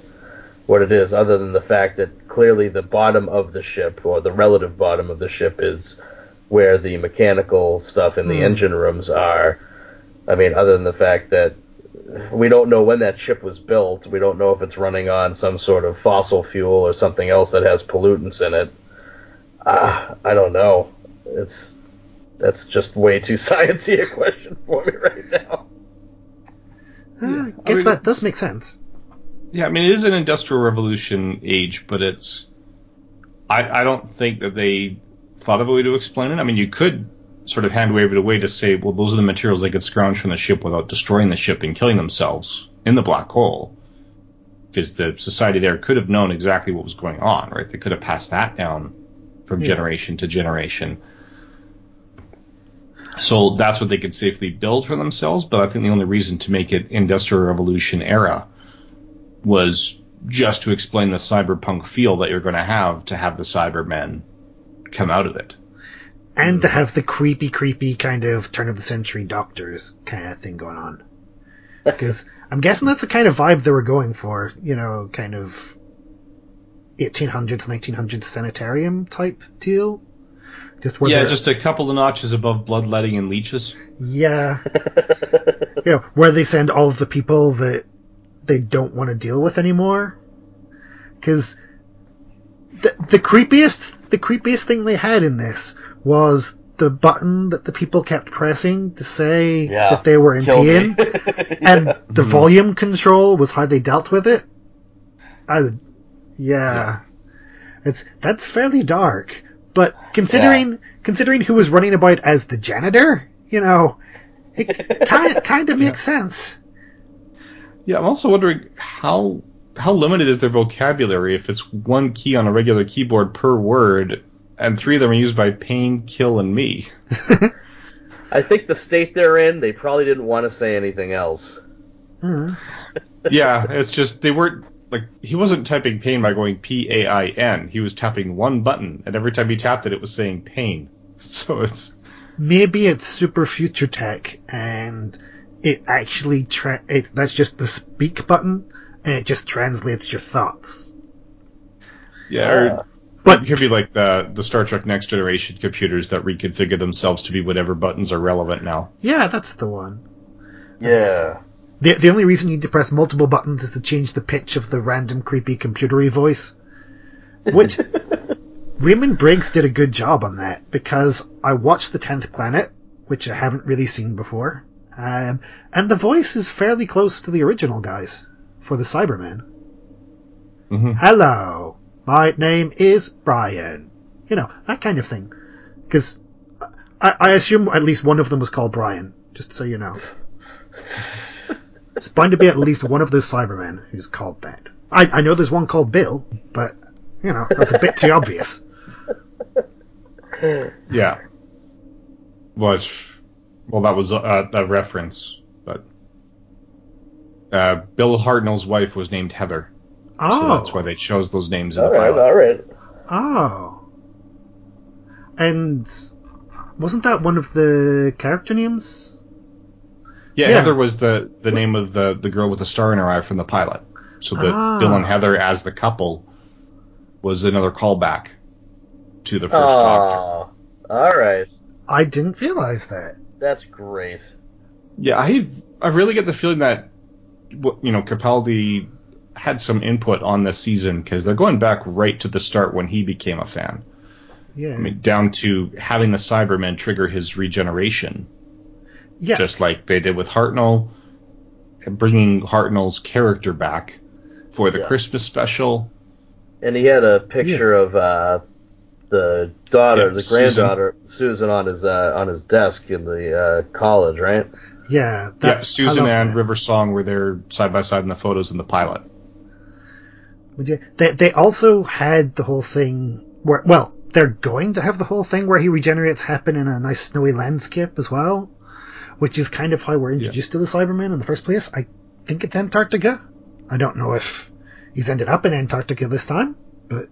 what it is, other than the fact that clearly the bottom of the ship, or the relative bottom of the ship, is where the mechanical stuff in the Hmm. engine rooms are. I mean, other than the fact that we don't know when that ship was built, we don't know if it's running on some sort of fossil fuel or something else that has pollutants in it. Ah, I don't know. It's that's just way too sciencey a question for me right now. Uh, I guess that does make sense. Yeah, I mean it is an industrial revolution age, but it's I I don't think that they thought of a way to explain it. I mean you could sort of hand wave it away to say, well, those are the materials they could scrounge from the ship without destroying the ship and killing themselves in the black hole. Because the society there could have known exactly what was going on, right? They could have passed that down from Yeah. generation to generation. So that's what they could safely build for themselves. But I think the only reason to make it industrial revolution era was just to explain the cyberpunk feel that you're going to have to have the Cybermen come out of it. And to mm. have the creepy, creepy kind of turn of the century doctors kind of thing going on. Because I'm guessing that's the kind of vibe they were going for, you know, kind of 1800s, 1900s sanitarium type deal. Just where yeah, just a couple of notches above bloodletting and leeches. Yeah. you know, where they send all of the people that they don't want to deal with anymore. Because the, the creepiest, the creepiest thing they had in this was the button that the people kept pressing to say Yeah, that they were in kill me. pain, and the mm-hmm. volume control was how they dealt with it. I, yeah. It's that's fairly dark, but considering considering who was running about as the janitor, you know, it kind kind of makes sense. Yeah, I'm also wondering how how limited is their vocabulary if it's one key on a regular keyboard per word, and three of them are used by Pain, Kill, and Me. I think the state they're in, they probably didn't want to say anything else. Mm-hmm. yeah, it's just they weren't like he wasn't typing pain by going P A I N. He was tapping one button, and every time he tapped it, it was saying pain. So it's Maybe it's super future tech, and it actually tra- it's that's just the speak button, and it just translates your thoughts. yeah, or But- it could be like the the Star Trek Next Generation computers that reconfigure themselves to be whatever buttons are relevant now. Yeah, that's the one. Yeah. The the only reason you need to press multiple buttons is to change the pitch of the random creepy computery voice. Which Raymond Briggs did a good job on that because I watched The Tenth Planet, which I haven't really seen before, um, and the voice is fairly close to the original guys for the Cybermen. Mm-hmm. Hello, my name is Brian. You know that kind of thing. Because I, I assume at least one of them was called Brian, just so you know. It's bound to be at least one of those Cybermen who's called that. I, I know there's one called Bill, but, you know, that's a bit too obvious. Yeah. Which, well, that was a, a reference, but uh, Bill Hartnell's wife was named Heather, Oh. so that's why they chose those names in All the right, pilot. all right. Oh. And wasn't that one of the character names Yeah, Yeah. Heather was the, the name of the, the girl with the star in her eye from the pilot. So the Ah. Bill and Heather as the couple was another callback to the first Oh, Doctor. all right. I didn't realize that. That's great. Yeah, I I really get the feeling that w- you know Capaldi had some input on this season because they're going back right to the start when he became a fan. Yeah. I mean, down to having the Cybermen trigger his regeneration, yeah. just like they did with Hartnell, bringing Hartnell's character back for the Yeah. Christmas special. And he had a picture of uh, the daughter, Yeah, the granddaughter, Susan, on his uh, on his desk in the uh, college, right? yeah. yeah, Susan and that. River Song were there side by side in the photos in the pilot. They they also had the whole thing where well they're going to have the whole thing where he regenerates happen in a nice snowy landscape as well, which is kind of how we're introduced to the Cybermen in the first place. I think it's Antarctica. I don't know if he's ended up in Antarctica this time, but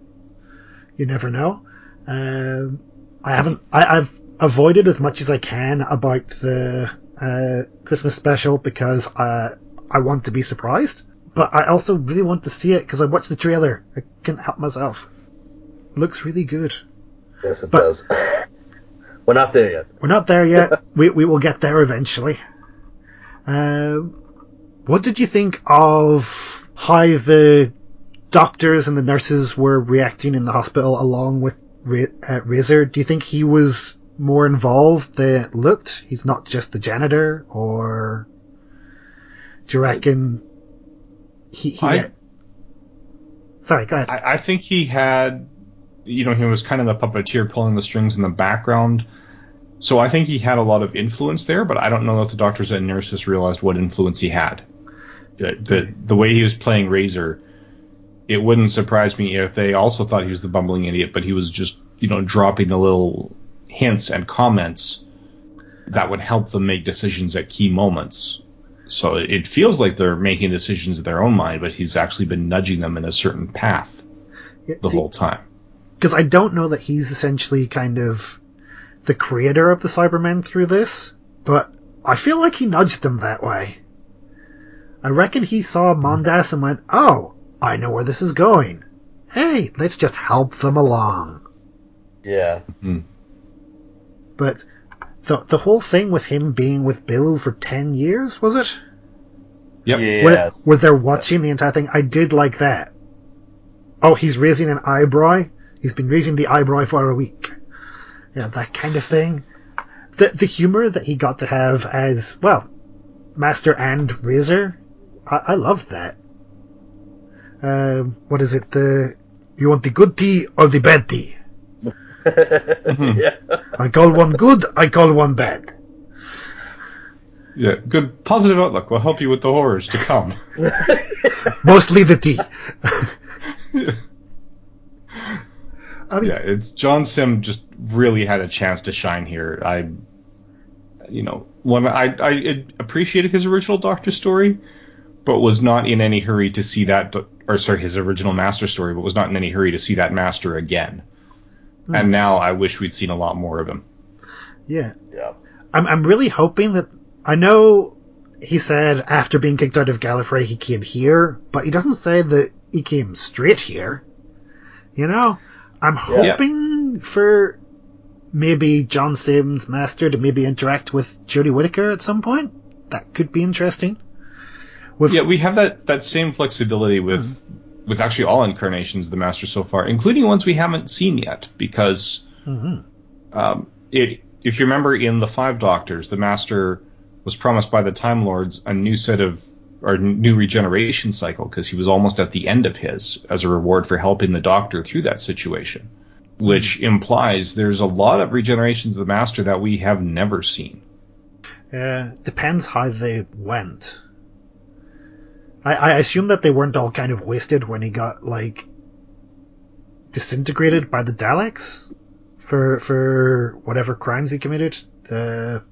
you never know. Um, I haven't. I, I've avoided as much as I can about the uh, Christmas special because I I want to be surprised, but I also really want to see it because I watched the trailer. I couldn't help myself. Looks really good. Yes, it But- does. We're not there yet. We're not there yet. we we will get there eventually. Um, what did you think of how the doctors and the nurses were reacting in the hospital along with Ra- uh, Razor? Do you think he was more involved than it looked? He's not just the janitor, or do you reckon he? he I- Sorry, go ahead. I, I think he had, you know, he was kind of the puppeteer pulling the strings in the background. So I think he had a lot of influence there, but I don't know if the doctors and nurses realized what influence he had. The the, way he was playing Razor, it wouldn't surprise me if they also thought he was the bumbling idiot, but he was just, you know, dropping the little hints and comments that would help them make decisions at key moments. So it it feels like they're making decisions in their own mind, but he's actually been nudging them in a certain path Yeah, the see, whole time. Because I don't know that he's essentially kind of the creator of the Cybermen through this, but I feel like he nudged them that way. I reckon he saw Mondas and went, "Oh, I know where this is going. Hey, let's just help them along." Yeah. Mm-hmm. But the the whole thing with him being with Bill for ten years was it? Yep. Where, Yes. where they're watching the entire thing. I did like that. Oh, he's raising an eyebrow. He's been raising the eyebrow for a week. Yeah, that kind of thing. The the humor that he got to have as well, Master and Razor. I, I love that. Um, what is it? The you want the good tea or the bad tea? yeah. I call one good. I call one bad. Yeah, good positive outlook will help you with the horrors to come. Mostly the tea. I mean, yeah, it's John Simm just really had a chance to shine here. I, you know, when I I appreciated his original Doctor story, but was not in any hurry to see that, or sorry, his original Master story, but was not in any hurry to see that Master again. Hmm. And now I wish we'd seen a lot more of him. yeah. Yeah. I'm I'm really hoping that I know he said after being kicked out of Gallifrey he came here, but he doesn't say that he came straight here. You know, I'm Yeah. hoping for maybe John Simm's master to maybe interact with Jodie Whittaker at some point. That could be interesting. With Yeah, we have that that same flexibility with with actually all incarnations of the Master so far, including ones we haven't seen yet, because Mhm. um, it, if you remember in the Five Doctors, the Master was promised by the Time Lords a new set of or new regeneration cycle because he was almost at the end of his as a reward for helping the Doctor through that situation, which implies there's a lot of regenerations of the Master that we have never seen. Uh, depends how they went. I, I assume that they weren't all kind of wasted when he got like disintegrated by the Daleks for for whatever crimes he committed. The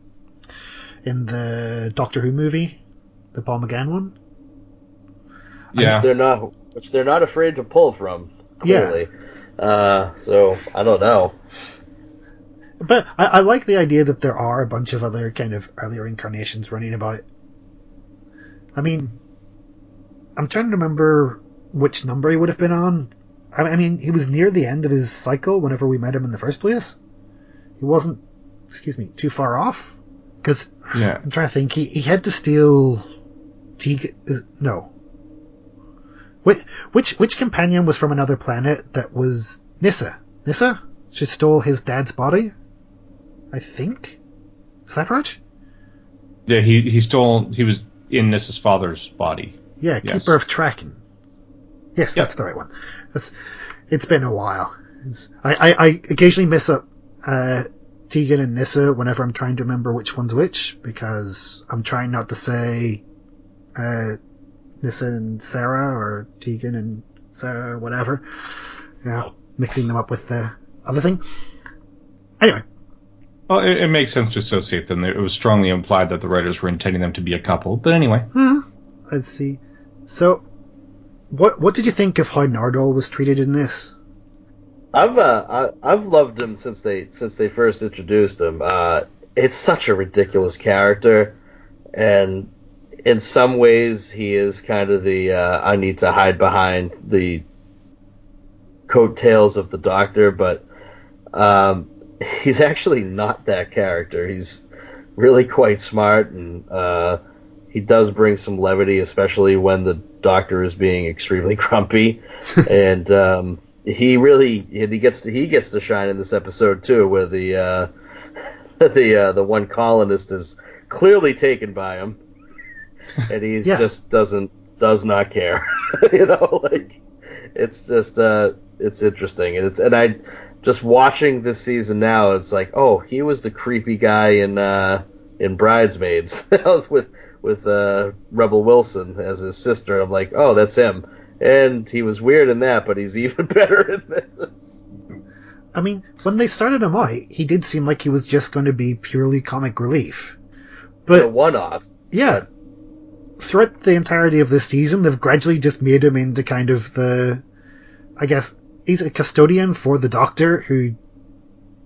in the Doctor Who movie, the Paul McGann one. Yeah, They're not, which they're not afraid to pull from. Clearly. Uh, so I don't know. But I, I like the idea that there are a bunch of other kind of earlier incarnations running about I mean, I'm trying to remember which number he would have been on. I I mean, he was near the end of his cycle whenever we met him in the first place. He wasn't, excuse me, too far off. Because Yeah. I'm trying to think. He, he had to steal Tegan. uh, No. Which, which which companion was from another planet that was Nyssa? Nyssa? She stole his dad's body. I think. Is that right? Yeah, he he stole. He was in Nyssa's father's body. Yeah, Yes. keeper of Traken. Yes, Yeah. that's the right one. That's. It's been a while. I, I I occasionally mess up uh, Tegan and Nyssa whenever I'm trying to remember which one's which because I'm trying not to say uh, Nyssa and Sarah or Tegan and Sarah or whatever. Yeah, mixing them up with the other thing. Anyway, Well, it, it makes sense to associate them. It was strongly implied that the writers were intending them to be a couple. But anyway, Hmm. Let's see. So, what what did you think of how Nardole was treated in this? I've uh, I, I've loved him since they since they first introduced him. Uh, it's such a ridiculous character, and in some ways he is kind of the uh, I need to hide behind the coattails of the Doctor, but um, he's actually not that character. He's really quite smart, and uh, he does bring some levity, especially when the Doctor is being extremely grumpy, and. Um, he really and he gets to he gets to shine in this episode too, where the uh, the uh, the one colonist is clearly taken by him, and he Yeah. just doesn't does not care. you know, like it's just uh, it's interesting, and it's and I just watching this season now, it's like oh he was the creepy guy in uh, in Bridesmaids. Was with with uh, Rebel Wilson as his sister. I'm like oh that's him. And he was weird in that, but he's even better in this. I mean, when they started him out, he did seem like he was just going to be purely comic relief. a But one-off. yeah, throughout the entirety of this season, they've gradually just made him into kind of the, I guess, he's a custodian for the Doctor who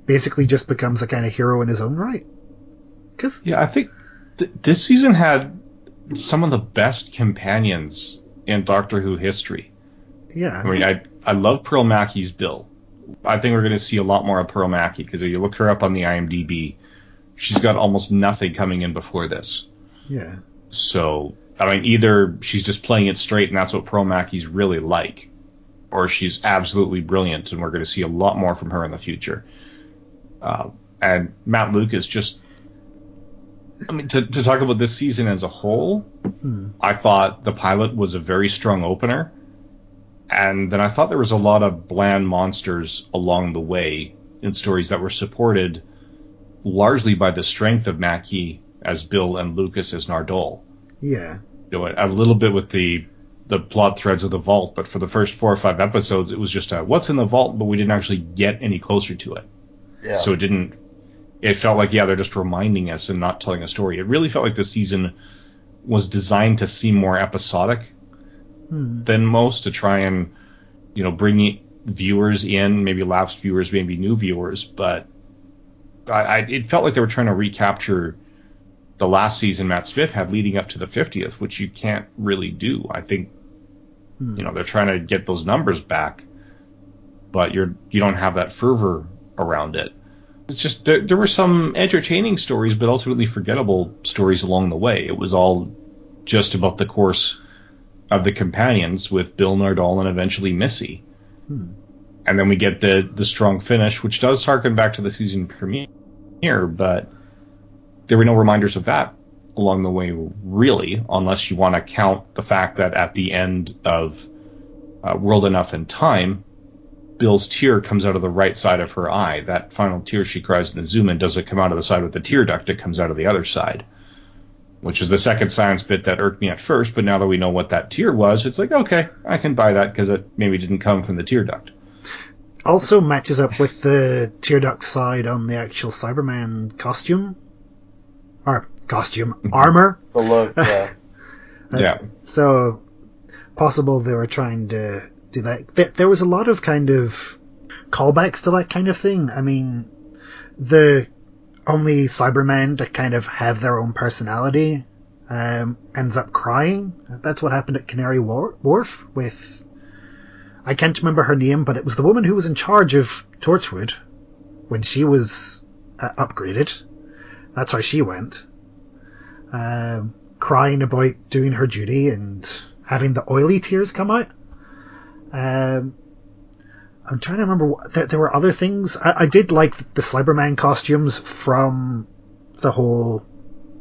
basically just becomes a kind of hero in his own right. Cause, yeah, I think th- this season had some of the best companions in Doctor Who history. yeah, I mean, I I love Pearl Mackie's Bill. I think we're going to see a lot more of Pearl Mackie because if you look her up on the IMDb, she's got almost nothing coming in before this. yeah, So, I mean, either she's just playing it straight and that's what Pearl Mackie's really like, or she's absolutely brilliant and we're going to see a lot more from her in the future. Uh, and Matt Lucas is just, I mean, to, to talk about this season as a whole, Hmm. I thought the pilot was a very strong opener. And then I thought there was a lot of bland monsters along the way in stories that were supported largely by the strength of Mackie as Bill and Lucas as Nardole yeah, you know, a little bit with the the plot threads of the vault, but for the first four or five episodes, it was just a what's in the vault, but we didn't actually get any closer to it. Yeah. So it didn't. It felt like yeah, they're just reminding us and not telling a story. It really felt like this season was designed to seem more episodic Hmm. than most to try and you know bring viewers in, maybe lapsed viewers, maybe new viewers, but I, I it felt like they were trying to recapture the last season Matt Smith had leading up to the 50th, which you can't really do. I think Hmm. you know they're trying to get those numbers back, but you're you don't have that fervor around it. It's just there, there were some entertaining stories, but ultimately forgettable stories along the way. It was all just about the course of the companions with Bill Nardole and eventually Missy. Hmm. And then we get the the strong finish, which does harken back to the season premiere, but there were no reminders of that along the way, really, unless you want to count the fact that at the end of uh, World Enough and Time, Bill's tear comes out of the right side of her eye. That final tear she cries in the zoom in doesn't come out of the side with the tear duct, it comes out of the other side. Which is the second science bit that irked me at first, but now that we know what that tear was, it's like, okay, I can buy that because it maybe didn't come from the tear duct. Also matches up with the tear duct side on the actual Cyberman costume. Or costume. Armor. The look, yeah. Uh, Yeah. So possible they were trying to do that. There, there was a lot of kind of callbacks to that kind of thing. I mean, the only Cybermen to kind of have their own personality. um, ends up crying. That's what happened at Canary Wharf with. I can't remember her name, but it was the woman who was in charge of Torchwood when she was uh, upgraded. That's how she went. Um, crying about doing her duty and having the oily tears come out. Um, I'm trying to remember. What, there, there were other things. I, I did like the Cyberman costumes from the whole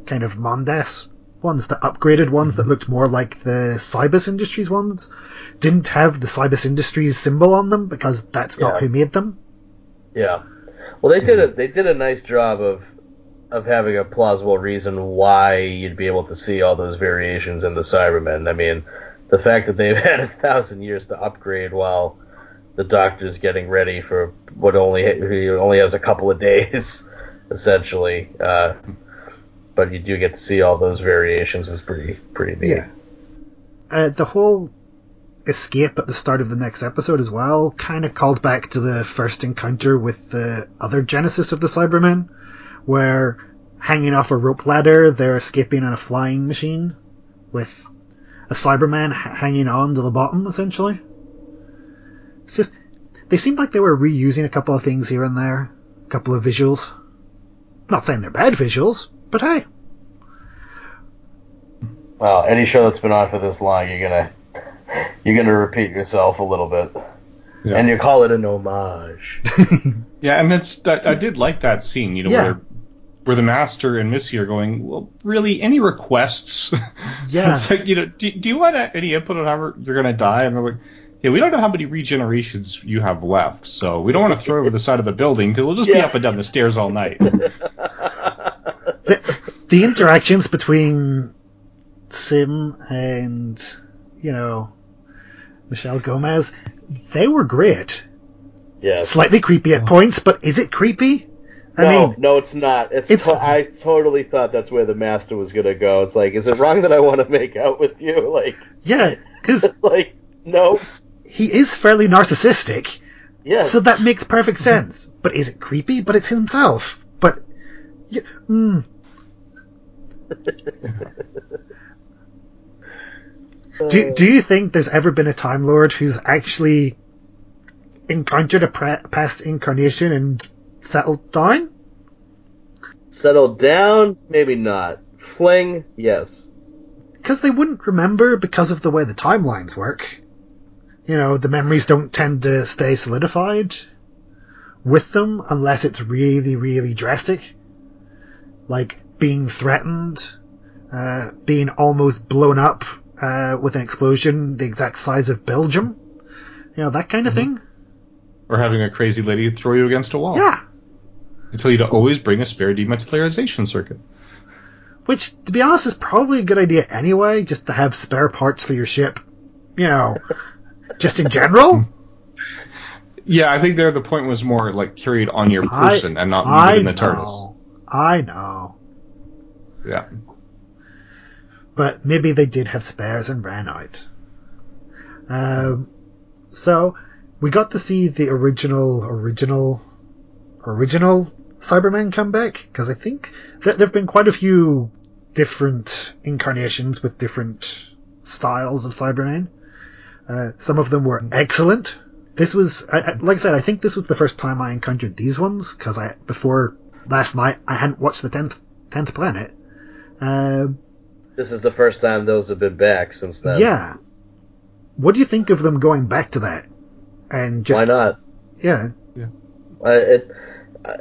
kind of Mondas ones, the upgraded ones that looked more like the Cybus Industries ones. Didn't have the Cybus Industries symbol on them because that's not Yeah. who made them. Yeah. Well, they did a they did a nice job of of having a plausible reason why you'd be able to see all those variations in the Cybermen. I mean, the fact that they've had a thousand years to upgrade while the Doctor's getting ready for what only he only has a couple of days, essentially. Uh, but you do get to see all those variations was pretty pretty neat. Yeah. Uh, the whole escape at the start of the next episode as well kind of called back to the first encounter with the other Genesis of the Cybermen, where hanging off a rope ladder, they're escaping on a flying machine with a Cyberman h- hanging on to the bottom, essentially. It's just, they seemed like they were reusing a couple of things here and there, a couple of visuals. Not saying they're bad visuals, but hey, Well, any show that's been on for this long, you're gonna you're gonna repeat yourself a little bit, Yeah. and you call it an homage. Yeah, and it's that I did like that scene, you know, Yeah. where where the master and Missy are going. Well, really, any requests? Yeah. it's like you know, do, do you want any input on how you're gonna die? And they're like, yeah, we don't know how many regenerations you have left, so we don't want to throw it over the side of the building because we'll just be up and down the stairs all night. the, the interactions between Simm and you know Michelle Gomez, they were great. Yes. Slightly creepy at points, but is it creepy? I no, mean, no, it's not. It's, it's- to- I totally thought that's where the master was gonna go. It's like, is it wrong that I want to make out with you? Like, yeah, because like, no, he is fairly narcissistic, Yeah, so that makes perfect sense. But is it creepy? But it's himself. But yeah, mm, do do you think there's ever been a Time Lord who's actually encountered a pre- past incarnation and settled down? Settled down, maybe not. Fling, yes. Because they wouldn't remember because of the way the timelines work. You know, the memories don't tend to stay solidified with them unless it's really, really drastic. Like being threatened, uh, being almost blown up uh, with an explosion the exact size of Belgium. You know, that kind of thing. or having a crazy lady throw you against a wall. Yeah. I tell you to always bring a spare dematerialization circuit. Which, to be honest, is probably a good idea anyway, just to have spare parts for your ship. You know, just in general. Yeah, I think there the point was more like carried on your I- person and not I in the TARDIS. I know. Yeah. but maybe they did have spares and ran out. Um, so we got to see the original, original, original Cybermen come back because I think there have been quite a few different incarnations with different styles of Cybermen. Uh, some of them were excellent. This was, I, I, like I said, I think this was the first time I encountered these ones because I before last night I hadn't watched the tenth tenth planet. Um, This is the first time those have been back since then. yeah. What do you think of them going back to that? And just Why not? yeah, I, it,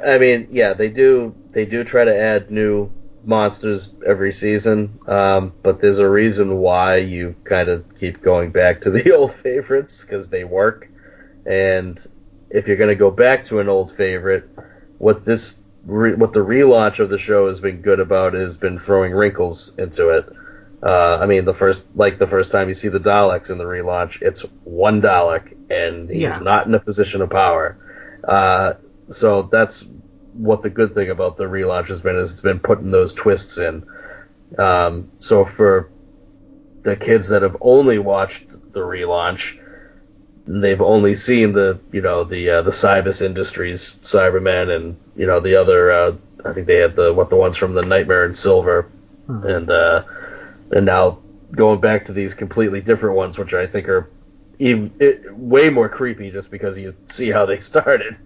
I mean, yeah, they do. They do try to add new monsters every season, um, but there's a reason why you kind of keep going back to the old favorites because they work. And if you're going to go back to an old favorite, what this re- what the relaunch of the show has been good about has been throwing wrinkles into it. Uh, I mean, the first like the first time you see the Daleks in the relaunch, it's one Dalek, and he's Yeah. not in a position of power. Uh, so that's what the good thing about the relaunch has been is it's been putting those twists in. Um, so for the kids that have only watched the relaunch, they've only seen the you know the uh, the Cybus Industries Cybermen and you know the other uh, I think they had the what the ones from the Nightmare in Silver and uh, and now going back to these completely different ones, which I think are even it, way more creepy, just because you see how they started.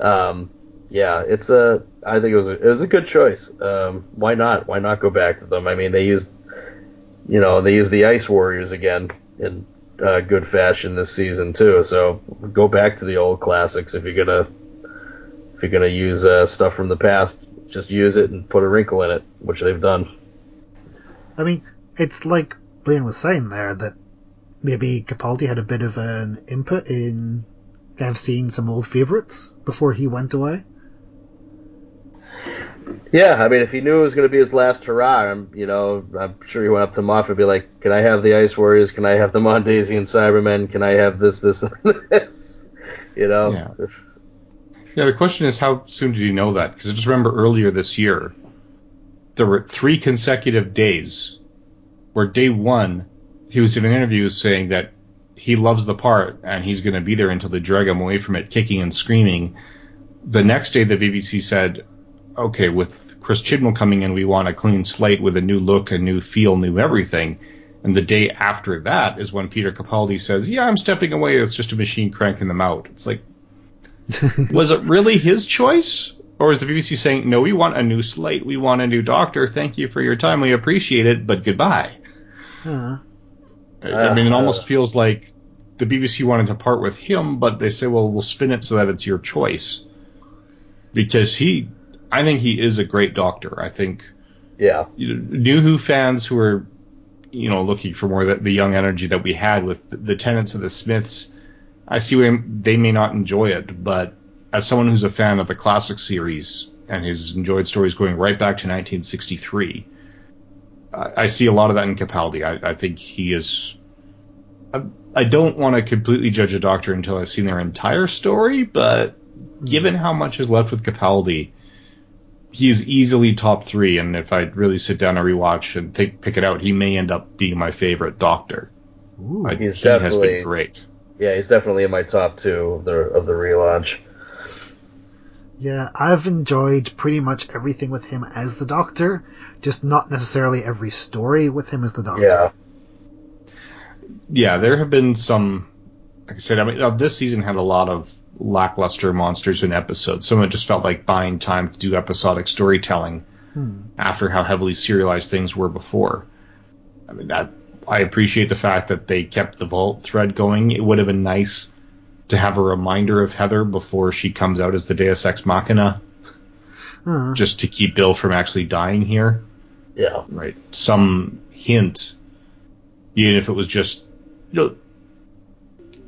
Um, yeah, it's a. I think it was a, it was a good choice. Um, why not? Why not go back to them? I mean, they used, you know, they used the Ice Warriors again in uh, good fashion this season too. So go back to the old classics if you're gonna if you're gonna use uh, stuff from the past. Just use it and put a wrinkle in it, which they've done. I mean, it's like Blaine was saying there that maybe Capaldi had a bit of an input in kind of seeing some old favourites before he went away. Yeah, I mean, if he knew it was going to be his last hurrah, I'm, you know, I'm sure he went up to Moffat and be like, "Can I have the Ice Warriors? Can I have the Mondasian Cybermen? Can I have this, this, this?" You know. Yeah. Yeah. The question is, how soon did he know that? Because I just remember earlier this year, there were three consecutive days where day one, he was giving interviews saying that he loves the part and he's going to be there until they drag him away from it, kicking and screaming. The next day, the BBC said, okay, with Chris Chibnall coming in, we want a clean slate with a new look, a new feel, new everything. And the day after that is when Peter Capaldi says, yeah, I'm stepping away. It's just a machine cranking them out. It's like, was it really his choice? Or is the BBC saying, no, we want a new slate. We want a new doctor. Thank you for your time. We appreciate it, but goodbye. Huh. I, I mean, it uh, almost feels like the BBC wanted to part with him, but they say, well, we'll spin it so that it's your choice. Because he, I think he is a great doctor. I think, yeah, New Who fans who are, you know, looking for more the, the young energy that we had with the, the Tennants of the Smiths, I see where they may not enjoy it, but as someone who's a fan of the classic series and has enjoyed stories going right back to 1963, I, I see a lot of that in Capaldi. I, I think he is. I, I don't want to completely judge a doctor until I've seen their entire story, but given how much is left with Capaldi, he's easily top three. And if I really sit down and rewatch and think, pick it out, he may end up being my favorite Doctor. Ooh, I, he's he definitely has been great. Yeah, he's definitely in my top two of the of the relaunch. Yeah, I've enjoyed pretty much everything with him as the Doctor, just not necessarily every story with him as the Doctor. Yeah. Yeah, there have been some. Like I said, I mean, uh, this season had a lot of lackluster monsters in episodes. Some of it just felt like buying time to do episodic storytelling Hmm. after how heavily serialized things were before. I mean, that I appreciate the fact that they kept the vault thread going. It would have been nice to have a reminder of Heather before she comes out as the Deus Ex Machina, Huh. just to keep Bill from actually dying here. Yeah. Right. Some hint, even if it was just, you know,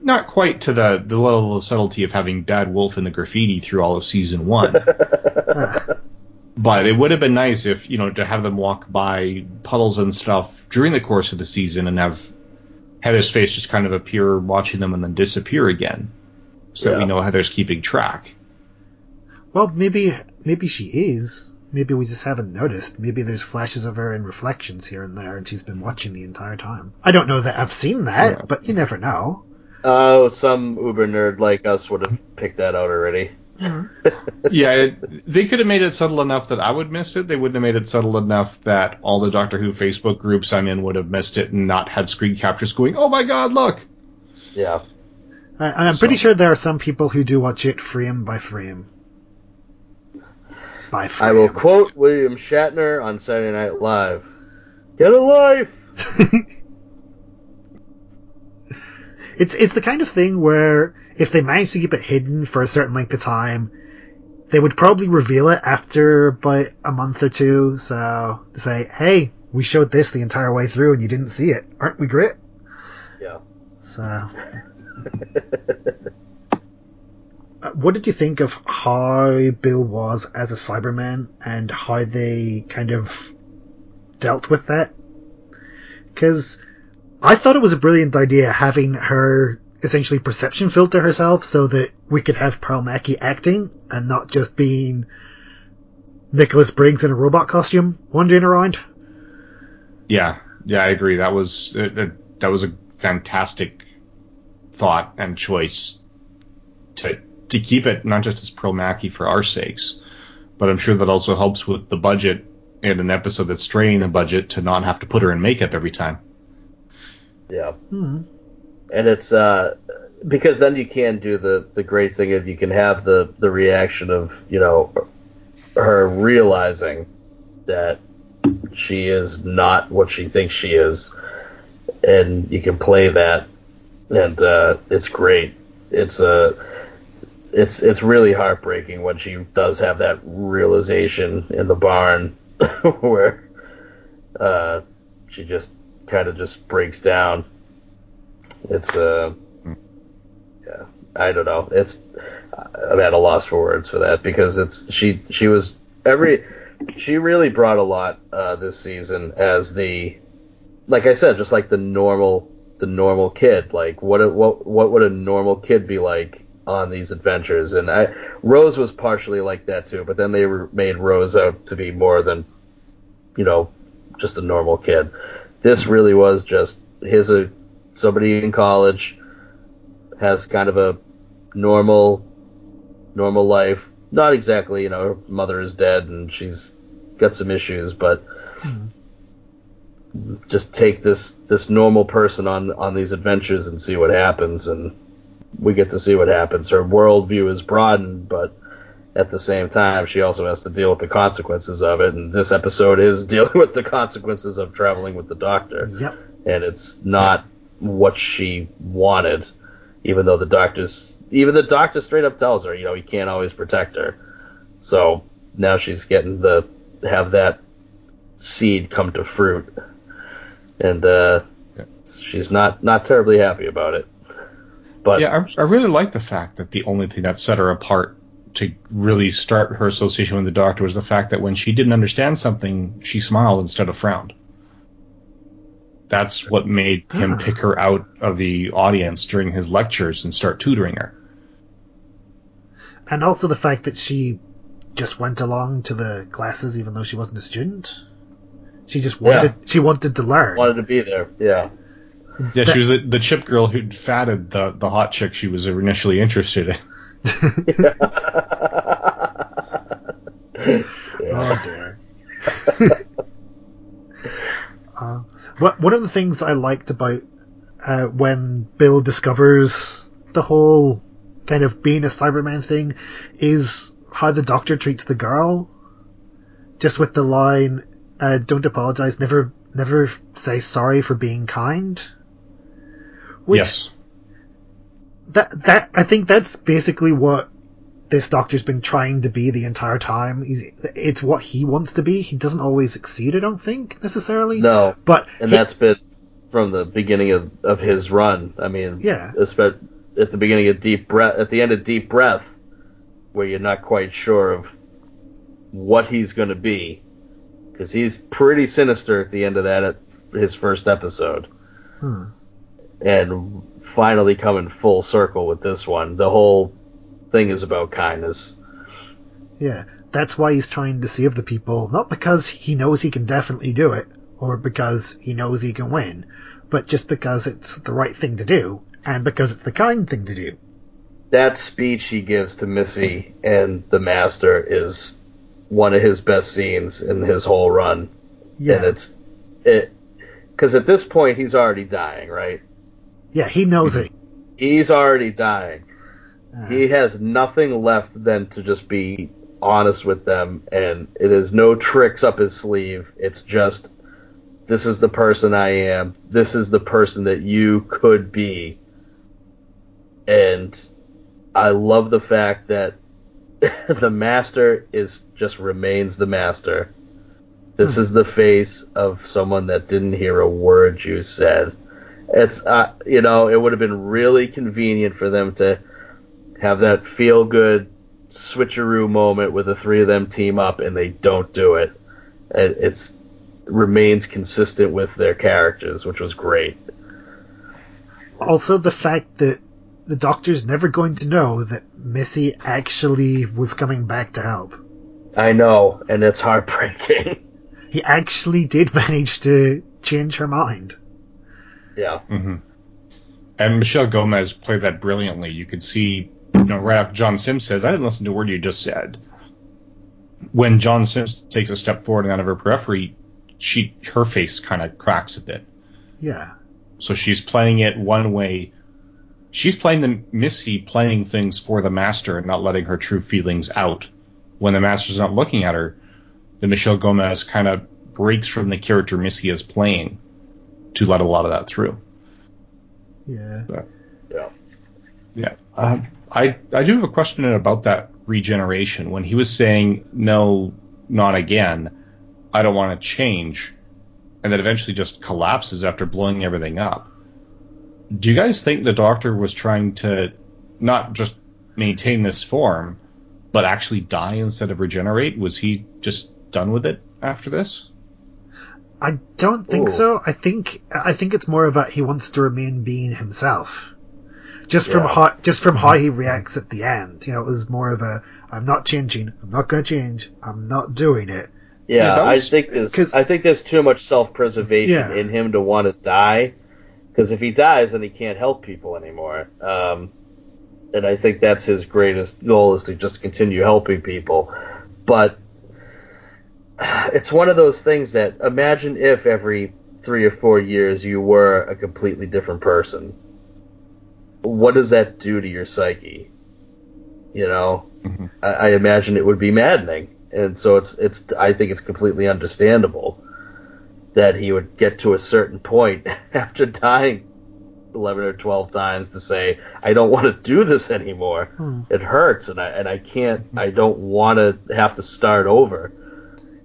not quite to the, the level of subtlety of having Bad Wolf in the graffiti through all of season one. but it would have been nice if, you know, to have them walk by puddles and stuff during the course of the season and have Heather's face just kind of appear watching them and then disappear again. So that we know Heather's keeping track. Well, maybe maybe she is. Maybe we just haven't noticed. Maybe there's flashes of her in reflections here and there, and she's been watching the entire time. I don't know that I've seen that, Yeah. but you never know. Oh, some uber nerd like us would have picked that out already. Yeah, it, they could have made it subtle enough that I would missed it. They wouldn't have made it subtle enough that all the Doctor Who Facebook groups I'm in would have missed it and not had screen captures going, "Oh my God, look!" Yeah. I, and I'm pretty sure there are some people who do watch it frame by frame. By frame. I will quote William Shatner on Saturday Night Live. Get a life. It's it's the kind of thing where if they managed to keep it hidden for a certain length of time, they would probably reveal it after about a month or two. So to say, "Hey, we showed this the entire way through, and you didn't see it. Aren't we great?" Yeah. So, Uh, what did you think of how Bill was as a Cyberman and how they kind of dealt with that? Because I thought it was a brilliant idea having her essentially perception filter herself so that we could have Pearl Mackie acting and not just being Nicholas Briggs in a robot costume wandering around. Yeah, yeah, I agree. That was uh, uh, that was a fantastic thought and choice to to keep it not just as Pearl Mackie for our sakes, but I'm sure that also helps with the budget in an episode that's straining the budget to not have to put her in makeup every time. Yeah. Hmm. And it's uh, because then you can do the, the great thing of you can have the, the reaction of, you know, her realizing that she is not what she thinks she is. And you can play that. And uh, it's great. It's a. Uh, it's it's really heartbreaking when she does have that realization in the barn where uh, she just kind of just breaks down. It's uh, yeah, I don't know. It's I'm at a loss for words for that because it's she she was every she really brought a lot uh, this season as the like I said, just like the normal the normal kid. Like what a, what what would a normal kid be like on these adventures. And I, Rose was partially like that too, but then they made Rose out to be more than, you know, just a normal kid. This really was just here's a somebody in college has kind of a normal normal life. Not exactly, you know, her mother is dead and she's got some issues, but mm-hmm. just take this this normal person on on these adventures and see what happens and we get to see what happens. Her worldview is broadened, but at the same time, she also has to deal with the consequences of it. And this episode is dealing with the consequences of traveling with the doctor. Yep. And it's not what she wanted, even though the doctor's even the doctor straight up tells her, you know, he can't always protect her. So now she's getting to have that seed come to fruit, and uh, she's not not terribly happy about it. But yeah, I, I really like the fact that the only thing that set her apart to really start her association with the doctor was the fact that when she didn't understand something, she smiled instead of frowned. That's what made him ah. pick her out of the audience during his lectures and start tutoring her. And also the fact that she just went along to the classes even though she wasn't a student. She just wanted yeah. she wanted to learn. Wanted to be there. Yeah. Yeah, she was the, the chip girl who'd fatted the, the hot chick she was initially interested in. oh dear. uh, one of the things I liked about uh, when Bill discovers the whole kind of being a Cyberman thing is how the Doctor treats the girl. Just with the line, uh, "Don't apologize. Never, never say sorry for being kind." Which, yes. That that I think that's basically what this doctor's been trying to be the entire time. He's, it's what he wants to be. He doesn't always succeed, I don't think, necessarily. No. But and he, that's been from the beginning of, of his run. I mean, yeah. Especially at the beginning of Deep Breath, at the end of Deep Breath, where you're not quite sure of what he's going to be, because he's pretty sinister at the end of that at his first episode. Hmm and finally coming full circle with this one. The whole thing is about kindness. Yeah, that's why he's trying to save the people, not because he knows he can definitely do it, or because he knows he can win, but just because it's the right thing to do, and because it's the kind thing to do. That speech he gives to Missy and the Master is one of his best scenes in his whole run. Yeah. And it's it because at this point he's already dying, right? Yeah, he knows it. He's already dying. He has nothing left than to just be honest with them, and it is no tricks up his sleeve. It's just, this is the person I am. This is the person that you could be. And I love the fact that the master is just remains the master. This hmm. is the face of someone that didn't hear a word you said it's uh, you know it would have been really convenient for them to have that feel good switcheroo moment where the three of them team up and they don't do it. it it's remains consistent with their characters, which was great. Also, the fact that the Doctor's never going to know that Missy actually was coming back to help. I know, and it's heartbreaking. He actually did manage to change her mind. Yeah. Mm-hmm. And Michelle Gomez played that brilliantly. You could see, you know, right after John Simms says, "I didn't listen to a word you just said," when John Simms takes a step forward and out of her periphery, she her face kind of cracks a bit. Yeah. So she's playing it one way. She's playing the Missy playing things for the master and not letting her true feelings out. When the master's not looking at her, the Michelle Gomez kind of breaks from the character Missy is playing to let a lot of that through. Yeah. But, Yeah. yeah. Um, I I do have a question about that regeneration. When he was saying no, not again, I don't want to change, and then eventually just collapses after blowing everything up. Do you guys think the Doctor was trying to not just maintain this form, but actually die instead of regenerate? Was he just done with it after this? I don't think Ooh. so. I think I think it's more of a he wants to remain being himself. Just from how just from how he reacts at the end, you know, it was more of a I'm not changing, I'm not going to change, I'm not doing it. Yeah, Yeah, was- I think there's 'cause- I think there's too much self preservation Yeah. in him to want to die. Because if he dies, then he can't help people anymore. Um, and I think that's his greatest goal is to just continue helping people. But it's one of those things that imagine if every three or four years you were a completely different person. What does that do to your psyche? You know, Mhm. I, I imagine it would be maddening, and so it's it's. I think it's completely understandable that he would get to a certain point after dying eleven or twelve times to say, "I don't want to do this anymore. Hmm. It hurts, and I and I can't. I don't want to have to start over."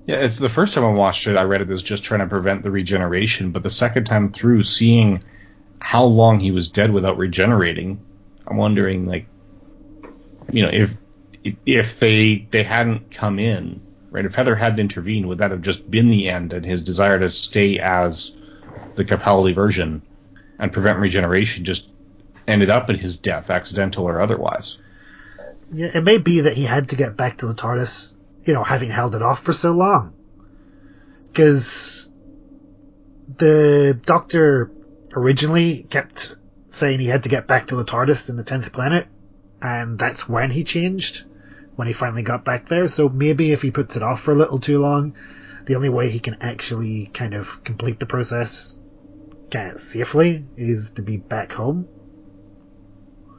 Yeah, it's the first time I watched it. I read it as just trying to prevent the regeneration, but the second time through, seeing how long he was dead without regenerating, I'm wondering, like, you know, if if they they hadn't come in, right? If Heather hadn't intervened, would that have just been the end and his desire to stay as the Capaldi version and prevent regeneration just ended up in his death, accidental or otherwise? Yeah, it may be that he had to get back to the TARDIS, you know, having held it off for so long. Because the Doctor originally kept saying he had to get back to the TARDIS in the 10th planet, and that's when he changed, when he finally got back there. So maybe if he puts it off for a little too long, the only way he can actually kind of complete the process kind of safely is to be back home.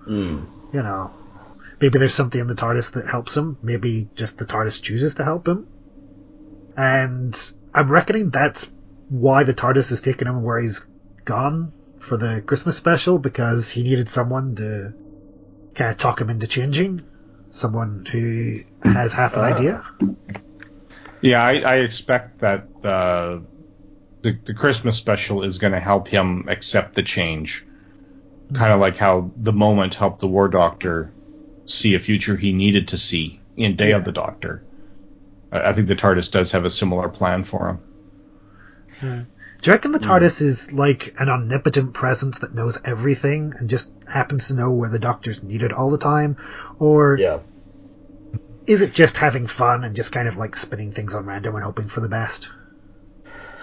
Hmm. You know, maybe there's something in the TARDIS that helps him. Maybe just the TARDIS chooses to help him. And I'm reckoning that's why the TARDIS has taken him where he's gone for the Christmas special because he needed someone to kind of talk him into changing. Someone who has half an Ah. idea. Yeah, I, I expect that uh, the the Christmas special is going to help him accept the change, kind of like how the moment helped the War Doctor see a future he needed to see in Day of the Doctor. I, I think the TARDIS does have a similar plan for him. Do you reckon the TARDIS is like an omnipotent presence that knows everything and just happens to know where the Doctor's needed all the time? Or Yeah. is it just having fun and just kind of like spinning things on random and hoping for the best?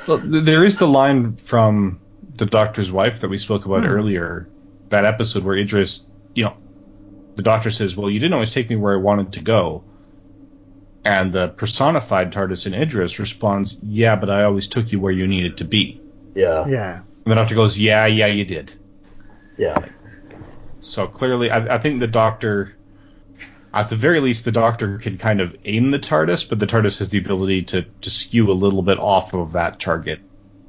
Well, there is the line from the Doctor's wife that we spoke about Hmm. earlier, that episode where Idris, you know, the Doctor says, "Well, you didn't always take me where I wanted to go." And the personified TARDIS in Idris responds, "Yeah, but I always took you where you needed to be." Yeah. Yeah. And the Doctor goes, "Yeah, yeah, you did." Yeah. So clearly, I, I think the Doctor, at the very least, the Doctor can kind of aim the TARDIS, but the TARDIS has the ability to, to skew a little bit off of that target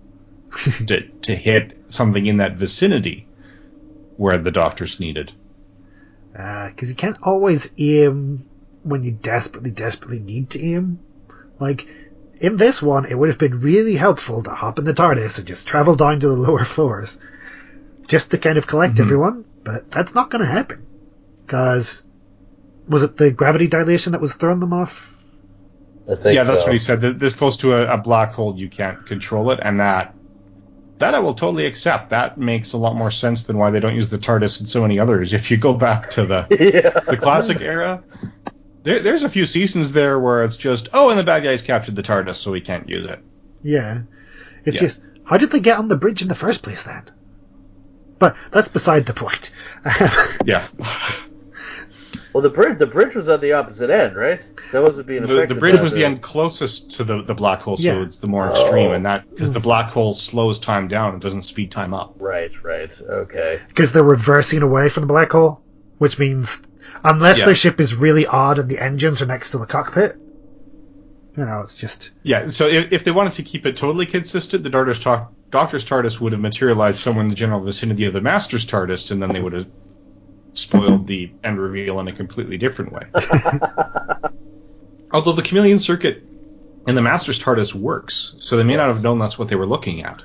to, to hit something in that vicinity where the Doctor's needed. Uh, because you can't always aim when you desperately, desperately need to aim. Like, in this one, it would have been really helpful to hop in the TARDIS and just travel down to the lower floors. Just to kind of collect Mhm. everyone, but that's not going to happen. Because, was it the gravity dilation that was throwing them off? I think yeah, that's so. what he said. This close to a, a black hole, you can't control it, and that that I will totally accept. That makes a lot more sense than why they don't use the TARDIS in so many others. If you go back to the yeah. the classic era, there, there's a few seasons there where it's just, oh, and the bad guys captured the TARDIS, so we can't use it. Yeah. It's Yeah. just, how did they get on the bridge in the first place then? But that's beside the point. Yeah. Well, the bridge the bridge was at the opposite end, right? That wasn't being The, affected. the bridge was the end closest to the, the black hole, so Yeah. it's the more extreme, Oh. and that because the mm. black hole slows time down, it doesn't speed time up. Right, right. Okay. because they're reversing away from the black hole, which means unless Yeah. their ship is really odd and the engines are next to the cockpit, you know, it's just Yeah, so if, if they wanted to keep it totally consistent, the Doctor's, ta- Doctor's TARDIS would have materialized somewhere in the general vicinity of the Master's TARDIS, and then they would have spoiled the end reveal in a completely different way. Although the chameleon circuit in the Master's TARDIS works, so they may not have known that's what they were looking at.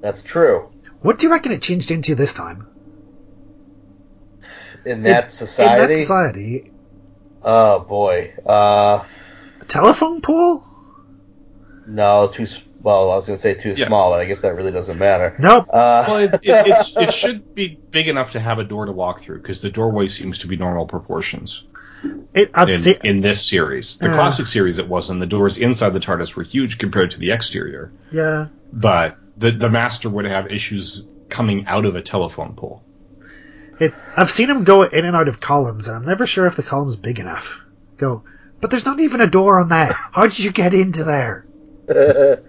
That's true. what do you reckon it changed into this time? In that In society. that society, oh boy. Uh, a telephone pole? no, too. Well, I was gonna say too Yeah. small, but I guess that really doesn't matter. Nope. Uh, Well, it, it, it's, it should be big enough to have a door to walk through, because the doorway seems to be normal proportions. It, in, seen. in this series. The Yeah. classic series it wasn't. The doors inside the TARDIS were huge compared to the exterior. Yeah. But the the master would have issues coming out of a telephone pole. It, I've seen him go in and out of columns, and I'm never sure if the column's big enough. Go, but there's not even a door on that. How did you get into there?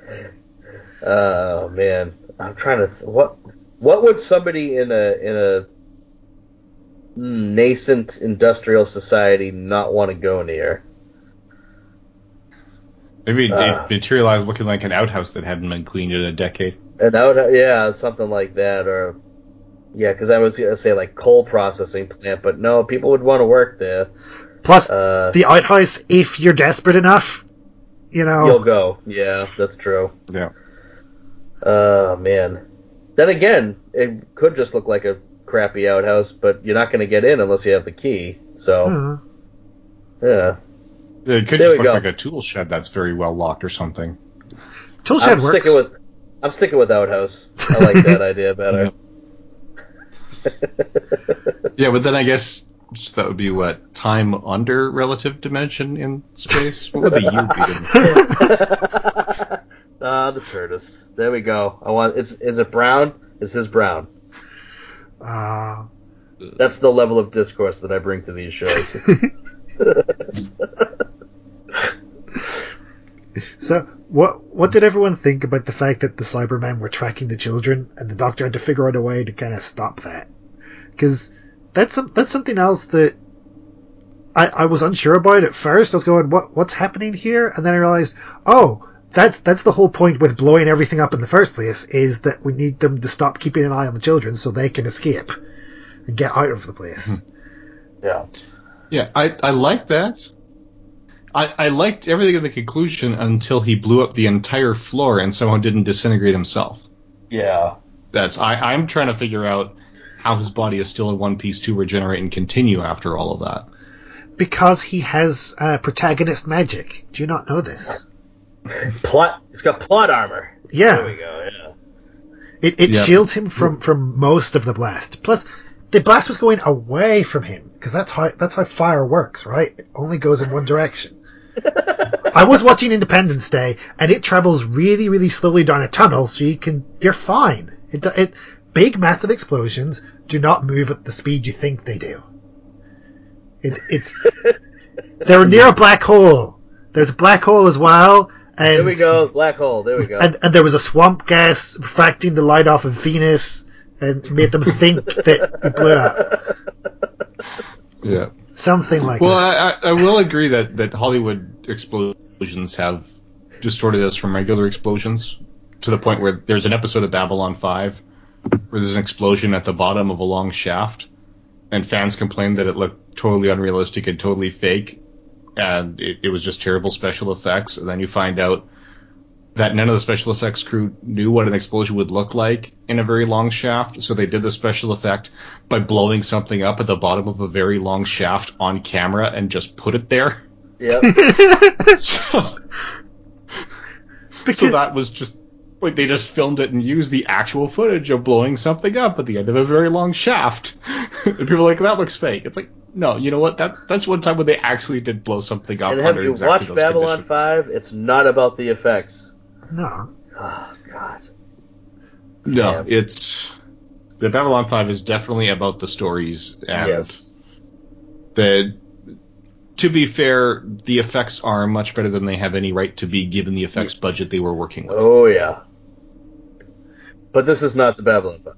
oh man, I'm trying to. Th- what What would somebody in a in a nascent industrial society not want to go near? Maybe it uh. materialized looking like an outhouse that hadn't been cleaned in a decade. And out, yeah, something like that, or yeah, because I was gonna say like coal processing plant, but no, people would want to work there. Plus, Uh, the outhouse, if you're desperate enough, you know. You'll go. Yeah, that's true. Yeah. Oh man. Then again, it could just look like a crappy outhouse, but you're not going to get in unless you have the key. So uh, yeah, It could There just look go. like a tool shed that's very well locked or something. tool shed I'm works. sticking with I'm sticking with outhouse. I like that idea better. Yeah, but then I guess just that would be what time under relative dimension in space. What would the U be? Ah, the tortoise. There we go. I want. It's is it brown? Is his brown? Uh, That's the level of discourse that I bring to these shows. so, what what did everyone think about the fact that the Cybermen were tracking the children, and the Doctor had to figure out a way to kind of stop that? Because that's some, that's something else that I, I was unsure about at first. I was going, what what's happening here? And then I realized, oh, that's that's the whole point with blowing everything up in the first place is that we need them to stop keeping an eye on the children so they can escape and get out of the place. Hmm. yeah. Yeah, I, I like that. I, I liked everything in the conclusion until he blew up the entire floor and somehow didn't disintegrate himself. Yeah. That's I, I'm trying to figure out how his body is still in one piece to regenerate and continue after all of that. Because he has uh, protagonist magic. Do you not know this? Plot. He's got plot armor. Yeah. There we go. Yeah. It, it Yep. shields him from, from most of the blast. Plus, the blast was going away from him because that's how that's how fire works, right? It only goes in one direction. I was watching Independence Day, and it travels really, really slowly down a tunnel, so you can you're fine. It, it big, massive explosions do not move at the speed you think they do. It, it's they're near a black hole. There's a black hole as well, and There we go. Black hole. There we go. and, and there was a swamp gas refracting the light off of Venus and made them think that it blew up. Yeah. Something like Well, that. Well, I I will agree that, that Hollywood explosions have distorted us from regular explosions to the point where there's an episode of Babylon 5 where there's an explosion at the bottom of a long shaft, and fans complained that it looked totally unrealistic and totally fake, and it, it was just terrible special effects. And then you find out that none of the special effects crew knew what an explosion would look like in a very long shaft, so they did the special effect by blowing something up at the bottom of a very long shaft on camera and just put it there. Yep. so, so that was just like they just filmed it and used the actual footage of blowing something up at the end of a very long shaft. and people are like, that looks fake. It's like, no, you know what? That that's one time when they actually did blow something up and have under you exactly watched Babylon conditions. Five? It's not about the effects. No. Oh God. No, Yes. it's the Babylon Five is definitely about the stories and Yes. the to be fair, the effects are much better than they have any right to be given the effects budget they were working with. Oh yeah. But this is not the Babylon 5.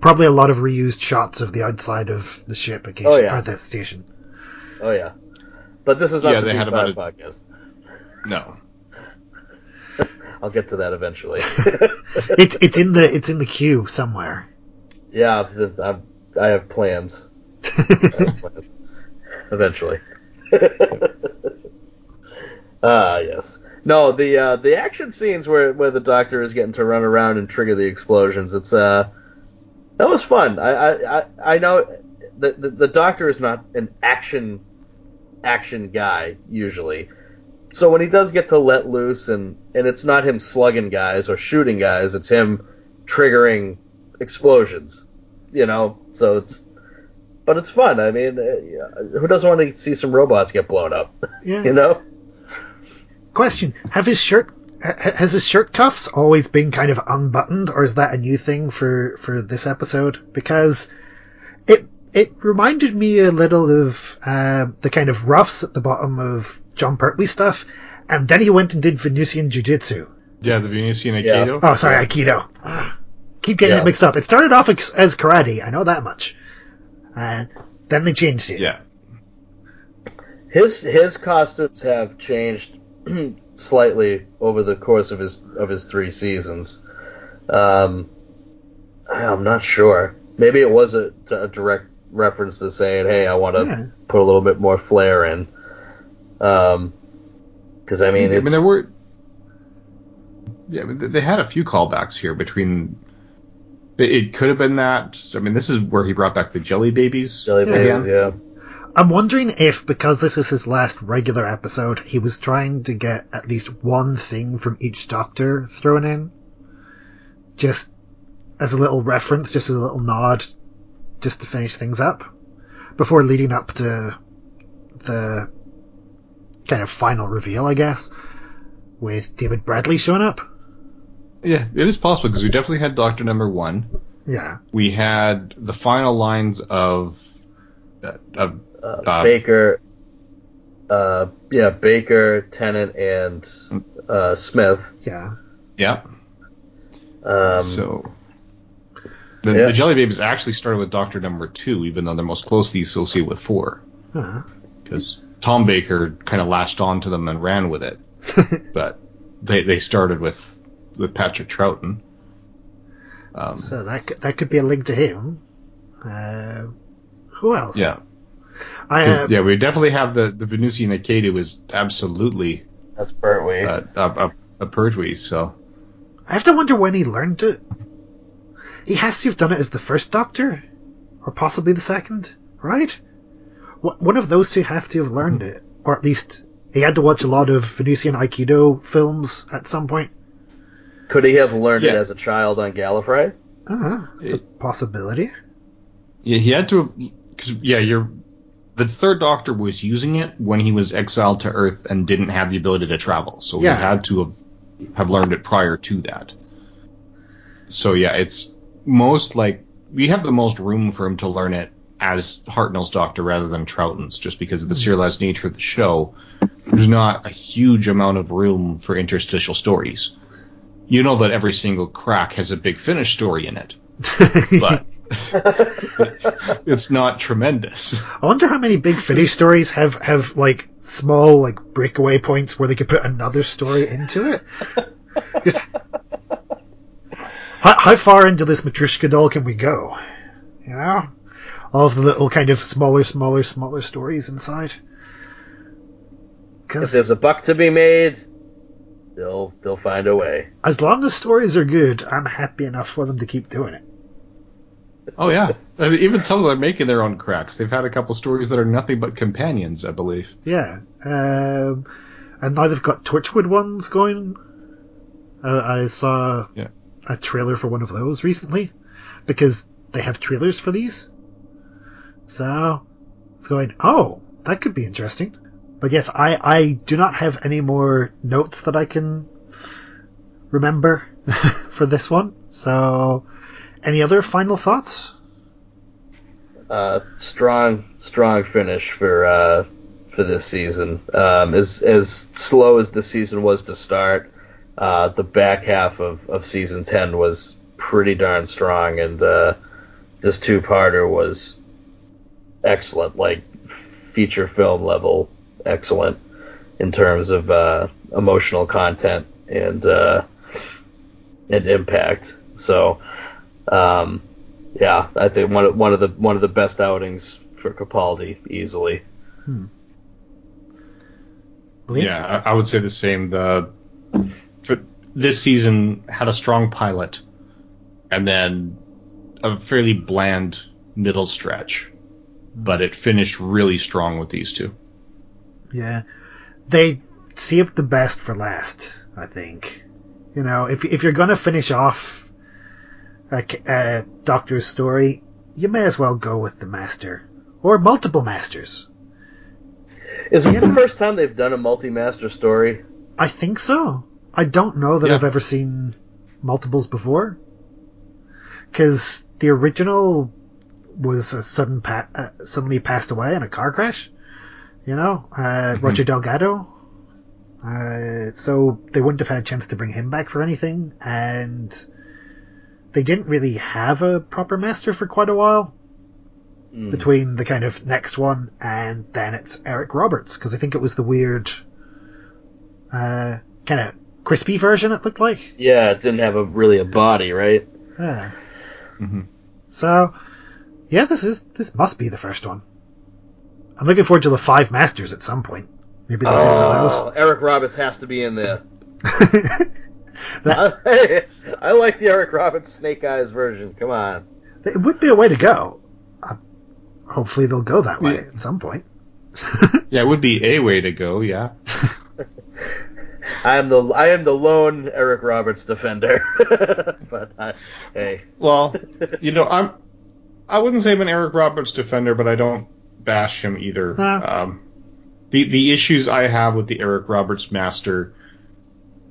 Probably a lot of reused shots of the outside of the ship occasion, Oh, yeah. or the station. Oh yeah. But this is not Yeah, the they had about Five podcast. No. I'll get to that eventually. it's it's in the it's in the queue somewhere. yeah, th- I'm, I have plans. I have plans. Eventually. Ah, yes. No, the uh, the action scenes where where the Doctor is getting to run around and trigger the explosions. It's uh, that was fun. I I, I, I know the, the the Doctor is not an action action guy usually. So when he does get to let loose and and it's not him slugging guys or shooting guys, it's him triggering explosions. You know, so it's but it's fun. I mean, uh, who doesn't want to see some robots get blown up? Yeah. You know. Question: Have his shirt has his shirt cuffs always been kind of unbuttoned, or is that a new thing for for this episode? Because it it reminded me a little of uh, the kind of roughs at the bottom of Jon Pertwee stuff, and then he went and did Venusian Jiu-Jitsu. Yeah, the Venusian Yeah. Aikido. Oh, sorry, Aikido. Ah, Keep getting Yeah. it mixed up. It started off ex- as karate, I know that much. And then they changed it. Yeah. His his costumes have changed slightly over the course of his of his three seasons. Um, I'm not sure. Maybe it was a, a direct reference to saying, "Hey, I want to Yeah. put a little bit more flair in." Um, because I mean, I mean, there were. Yeah, I mean, they- they had a few callbacks here between. It, it could have been that. I mean, this is where he brought back the jelly babies. jelly Yeah. babies, yeah. I'm wondering if, because this was his last regular episode, he was trying to get at least one thing from each Doctor thrown in. Just as a little reference, just as a little nod, just to finish things up. Before leading up to the kind of final reveal, I guess, with David Bradley showing up. Yeah, it is possible because we definitely had Doctor Number One. Yeah. We had the final lines of. Uh, of Uh, Uh, Baker, uh, yeah, Baker, Tennant, and uh, Smith. Yeah. yeah. Um, so. The, yeah. the jelly babies actually started with Doctor Number Two, even though they're most closely associated with Four, Uh, because Tom Baker kind of latched onto them and ran with it. but they they started with with Patrick Troughton. Um, so that could, that could be a link to him. Uh, who else? yeah, I, 'Cause, uh, yeah, we definitely have the the Venusian Aikido is absolutely that's Pertwee. uh, a, a, a Pertwee. So I have to wonder when he learned it. He has to have done it as the first Doctor, or possibly the second, right? Wh- One of those two have to have learned it, or at least he had to watch a lot of Venusian Aikido films at some point. Could he have learned it as a child on Gallifrey? Uh, it's a possibility. yeah, he had to because yeah, you're the third Doctor was using it when he was exiled to Earth and didn't have the ability to travel, so Yeah. he had to have have learned it prior to that. So yeah, it's most like we have the most room for him to learn it as Hartnell's Doctor rather than Troughton's, just because of the serialized nature of the show. There's not a huge amount of room for interstitial stories. You know that every single crack has a big finish story in it, but it's not tremendous. I wonder how many big finish stories have, have like small like breakaway points where they could put another story into it. 'Cause how, how far into this Matryoshka doll can we go? You know, all of the little kind of smaller, smaller, smaller stories inside. Cause If there's a buck to be made, they'll they'll find a way. as long as stories are good, I'm happy enough for them to keep doing it. Oh yeah, I mean, even some of them are making their own cracks. They've had a couple stories that are nothing but companions, I believe. Yeah. Um, and now they've got Torchwood ones going. Uh, I saw Yeah. a trailer for one of those recently because they have trailers for these. So it's going, oh, that could be interesting. But yes, I, I do not have any more notes that I can remember for this one. So any other final thoughts? uh, strong, strong finish for uh, for this season. Um, as as slow as the season was to start, uh, the back half of, of season ten was pretty darn strong, and uh, this two parter was excellent, like feature film level excellent in terms of uh, emotional content and uh, and impact. So, um, yeah, I think one of, one of the one of the best outings for Capaldi easily. Hmm. Yeah, I, I would say the same. The for this season had a strong pilot, and then a fairly bland middle stretch, but it finished really strong with these two. Yeah, they saved the best for last. I think. You know, if if you're gonna finish off a, a Doctor's story, you may as well go with the Master or multiple Masters. Is this the first time they've done a multi-master story? I think so. I don't know that Yeah. I've ever seen multiples before. Because the original was a sudden pa- uh, suddenly passed away in a car crash. You know, uh, Roger Delgado. Uh, so they wouldn't have had a chance to bring him back for anything, and they didn't really have a proper master for quite a while Mm. between the kind of next one and then it's Eric Roberts because I think it was the weird, uh, kind of crispy version. It looked like. Yeah, it didn't have a really a body, right? Yeah. Mhm. So, yeah, this is this must be the first one. I'm looking forward to the five masters at some point. Maybe they'll do one of Oh, Eric Roberts has to be in there. those. that, I, I like the Eric Roberts Snake Eyes version. Come on. it would be a way to go. Uh, hopefully, they'll go that way at some point. Yeah, it would be a way to go. Yeah. I am the I am the lone Eric Roberts defender. but I, hey, Well, you know, I'm. I wouldn't say I'm an Eric Roberts defender, but I don't bash him either. No. Um, the the issues I have with the Eric Roberts master,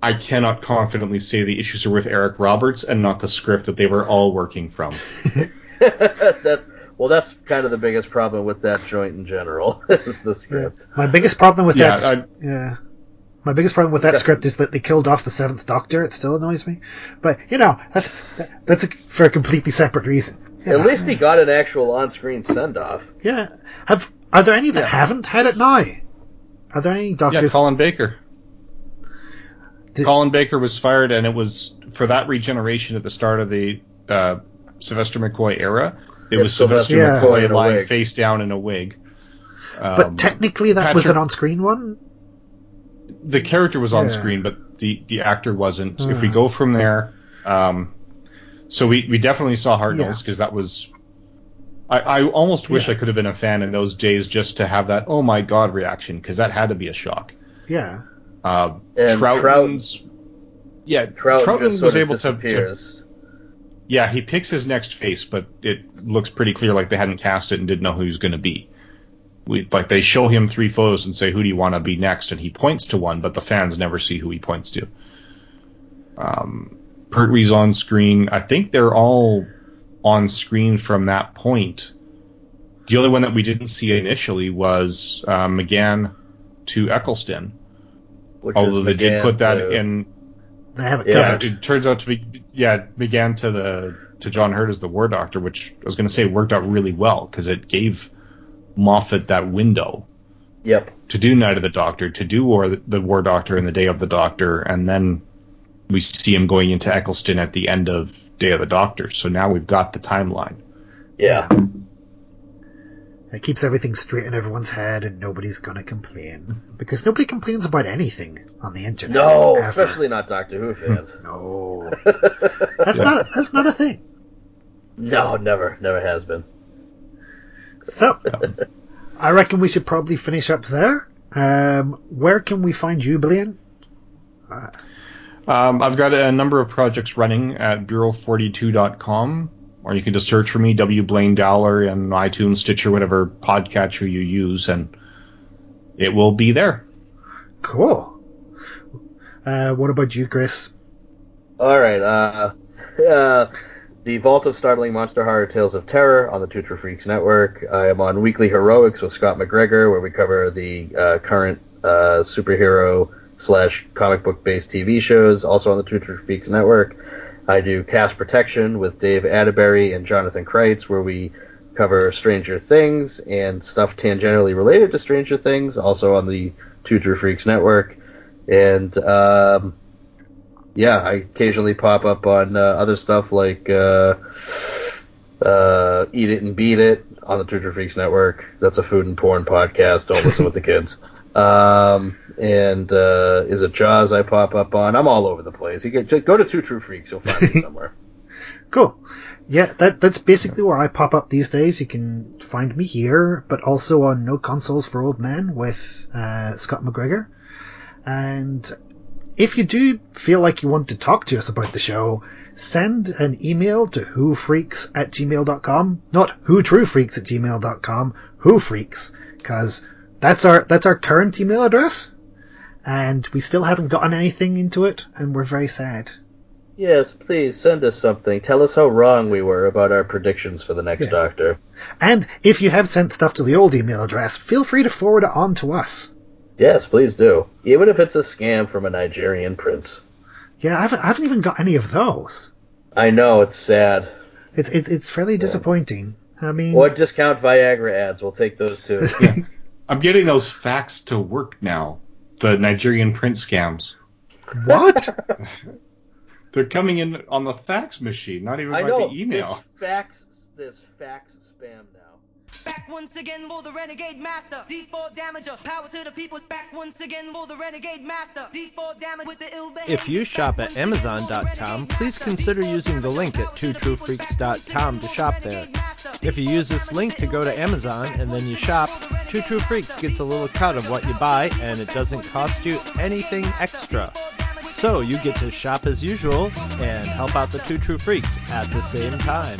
I cannot confidently say the issues are with Eric Roberts and not the script that they were all working from. that's well, that's kind of the biggest problem with that joint in general is the script. My biggest problem with Yeah, that, s- yeah, my biggest problem with that script is that they killed off the seventh Doctor. It still annoys me, but you know that's that's a, for a completely separate reason. You At least he got an actual on-screen send-off. yeah. Have are there any that haven't had it now? Are there any doctors? Yeah, doctors? Colin Baker. Did- Colin Baker was fired, and it was for that regeneration at the start of the uh, Sylvester McCoy era. It Yeah, was Sylvester Sylvester McCoy McCoy lying face down in a wig. but Um, technically, that was an on-screen one. the character was on Yeah. screen, but the, the actor wasn't. If we Ah. go from there, um, so we, we definitely saw Hartnell's Yeah. because that was. I, I almost wish Yeah. I could have been a fan in those days just to have that oh my god reaction because that had to be a shock. Yeah, Uh, And Troughton's, yeah, Trout Troughton just was sort able of to, to yeah, he picks his next face, but it looks pretty clear like they hadn't cast it and didn't know who he was going to be. We, like they show him three photos and say, "Who do you want to be next?" and he points to one, but the fans never see who he points to. Um, Pertwee's on screen. I think they're all on screen from that point. The only one that we didn't see initially was uh, McGann to Eccleston, Which although is they did put that to- in they have it Yeah, covered. it turns out to be yeah McGann to the to John Hurt as the War Doctor, which I was going to say worked out really well because it gave Moffat that window Yep. to do Night of the Doctor, to do War the War Doctor and the Day of the Doctor, and then we see him going into Eccleston at the end of Day of the Doctor. So now we've got the timeline. Yeah. It keeps everything straight in everyone's head, and nobody's gonna complain because nobody complains about anything on the internet. No, ever. especially not Doctor Who fans. no. That's not a, that's not a thing. no, never, never has been. So, I reckon we should probably finish up there. Um, where can we find you, Blaine? Um, I've got a number of projects running at bureau42.com, or you can just search for me, W. Blaine Dowler, and iTunes, Stitcher, whatever podcatcher you use, and it will be there. Cool. Uh, what about you, Chris? All right. Uh, uh, the Vault of Startling Monster Horror Tales of Terror on the Two True Freaks Network. I am on Weekly Heroics with Scott McGregor, where we cover the uh, current uh, superhero slash comic book based TV shows, also on the True Freaks Network. I do Cast Protection with Dave Atterbury and Jonathan Kreitz, where we cover Stranger Things and stuff tangentially related to Stranger Things, also on the True Freaks Network. And um, yeah, I occasionally pop up on uh, other stuff like uh, uh, Eat It and Beat It on the True Freaks Network. That's a food and porn podcast. Don't listen with the kids. Um, and uh, is it Jaws I pop up on? I'm all over the place. You get go to Two True Freaks, you'll find me somewhere. Cool. Yeah, that that's basically where I pop up these days. You can find me here, but also on No Consoles for Old Men with uh, Scott McGregor. And if you do feel like you want to talk to us about the show, send an email to whofreaks at gmail.com. Not whotruefreaks at gmail.com, whofreaks, because that's our, that's our current email address. And we still haven't gotten anything into it, and we're very sad. Yes, please send us something. Tell us how wrong we were about our predictions for the next Yeah. Doctor. And if you have sent stuff to the old email address, feel free to forward it on to us. Yes, please do. Even if it's a scam from a Nigerian prince. Yeah, I haven't, I haven't even got any of those. I know, it's sad. It's it's, it's fairly disappointing. I mean, Or discount Viagra ads. We'll take those too. I'm getting those fax to work now. The Nigerian print scams. what? They're coming in on the fax machine, not even I by know. the email. There's fax, this fax spam. Back once again for the Renegade Master. D4 damager. Power to the people. Back once again for the Renegade Master. D4 damage with the ill. If you shop at Amazon.com, please consider using the link at twotruefreaks.com to shop there. If you use this link to go to Amazon and then you shop, Two True Freaks gets a little cut of what you buy and it doesn't cost you anything extra. So you get to shop as usual and help out the Two True Freaks at the same time.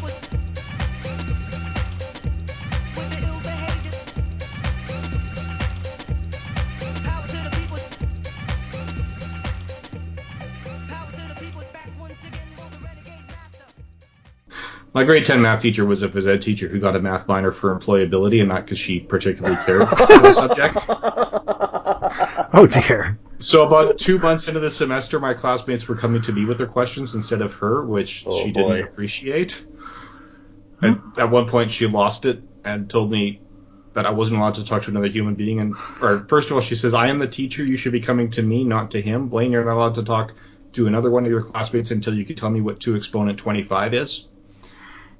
My grade 10 math teacher was a phys ed teacher who got a math minor for employability and not because she particularly cared about the subject. Oh dear. So about two months into the semester, my classmates were coming to me with their questions instead of her, which Oh, she boy. didn't appreciate. And at one point, she lost it and told me that I wasn't allowed to talk to another human being. And or first of all, she says, "I am the teacher. You should be coming to me, not to him. Blaine, you're not allowed to talk to another one of your classmates until you can tell me what two exponent 25 is."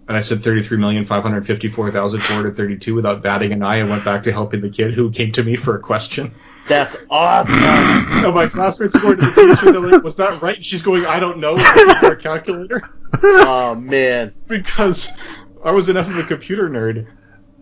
And I said 33,554,432 without batting an eye and went back to helping the kid who came to me for a question. That's awesome. No, my classmates going to the teacher. They're like, "Was that right?" And she's going, "I don't know." Our calculator oh man. because I was enough of a computer nerd.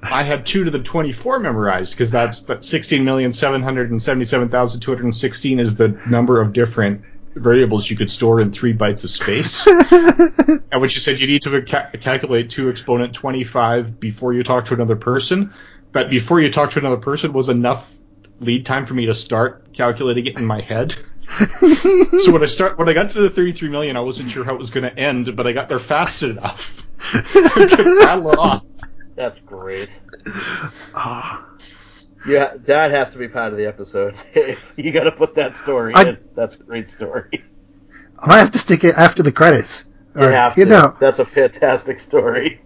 I had two to the twenty-four memorized because that's that sixteen million seven hundred and seventy-seven thousand two hundred and sixteen is the number of different variables you could store in three bytes of space. and when she said you need to ca- calculate two exponent twenty-five before you talk to another person, but before you talk to another person was enough lead time for me to start calculating it in my head. so when I start when I got to the 33 million, I wasn't sure how it was going to end, but I got there fast enough. I could rattle off. That's great. Ah. Yeah, that has to be part of the episode. you got to put that story I- in. That's a great story. I have to stick it after the credits. You Or, have you know, That's a fantastic story.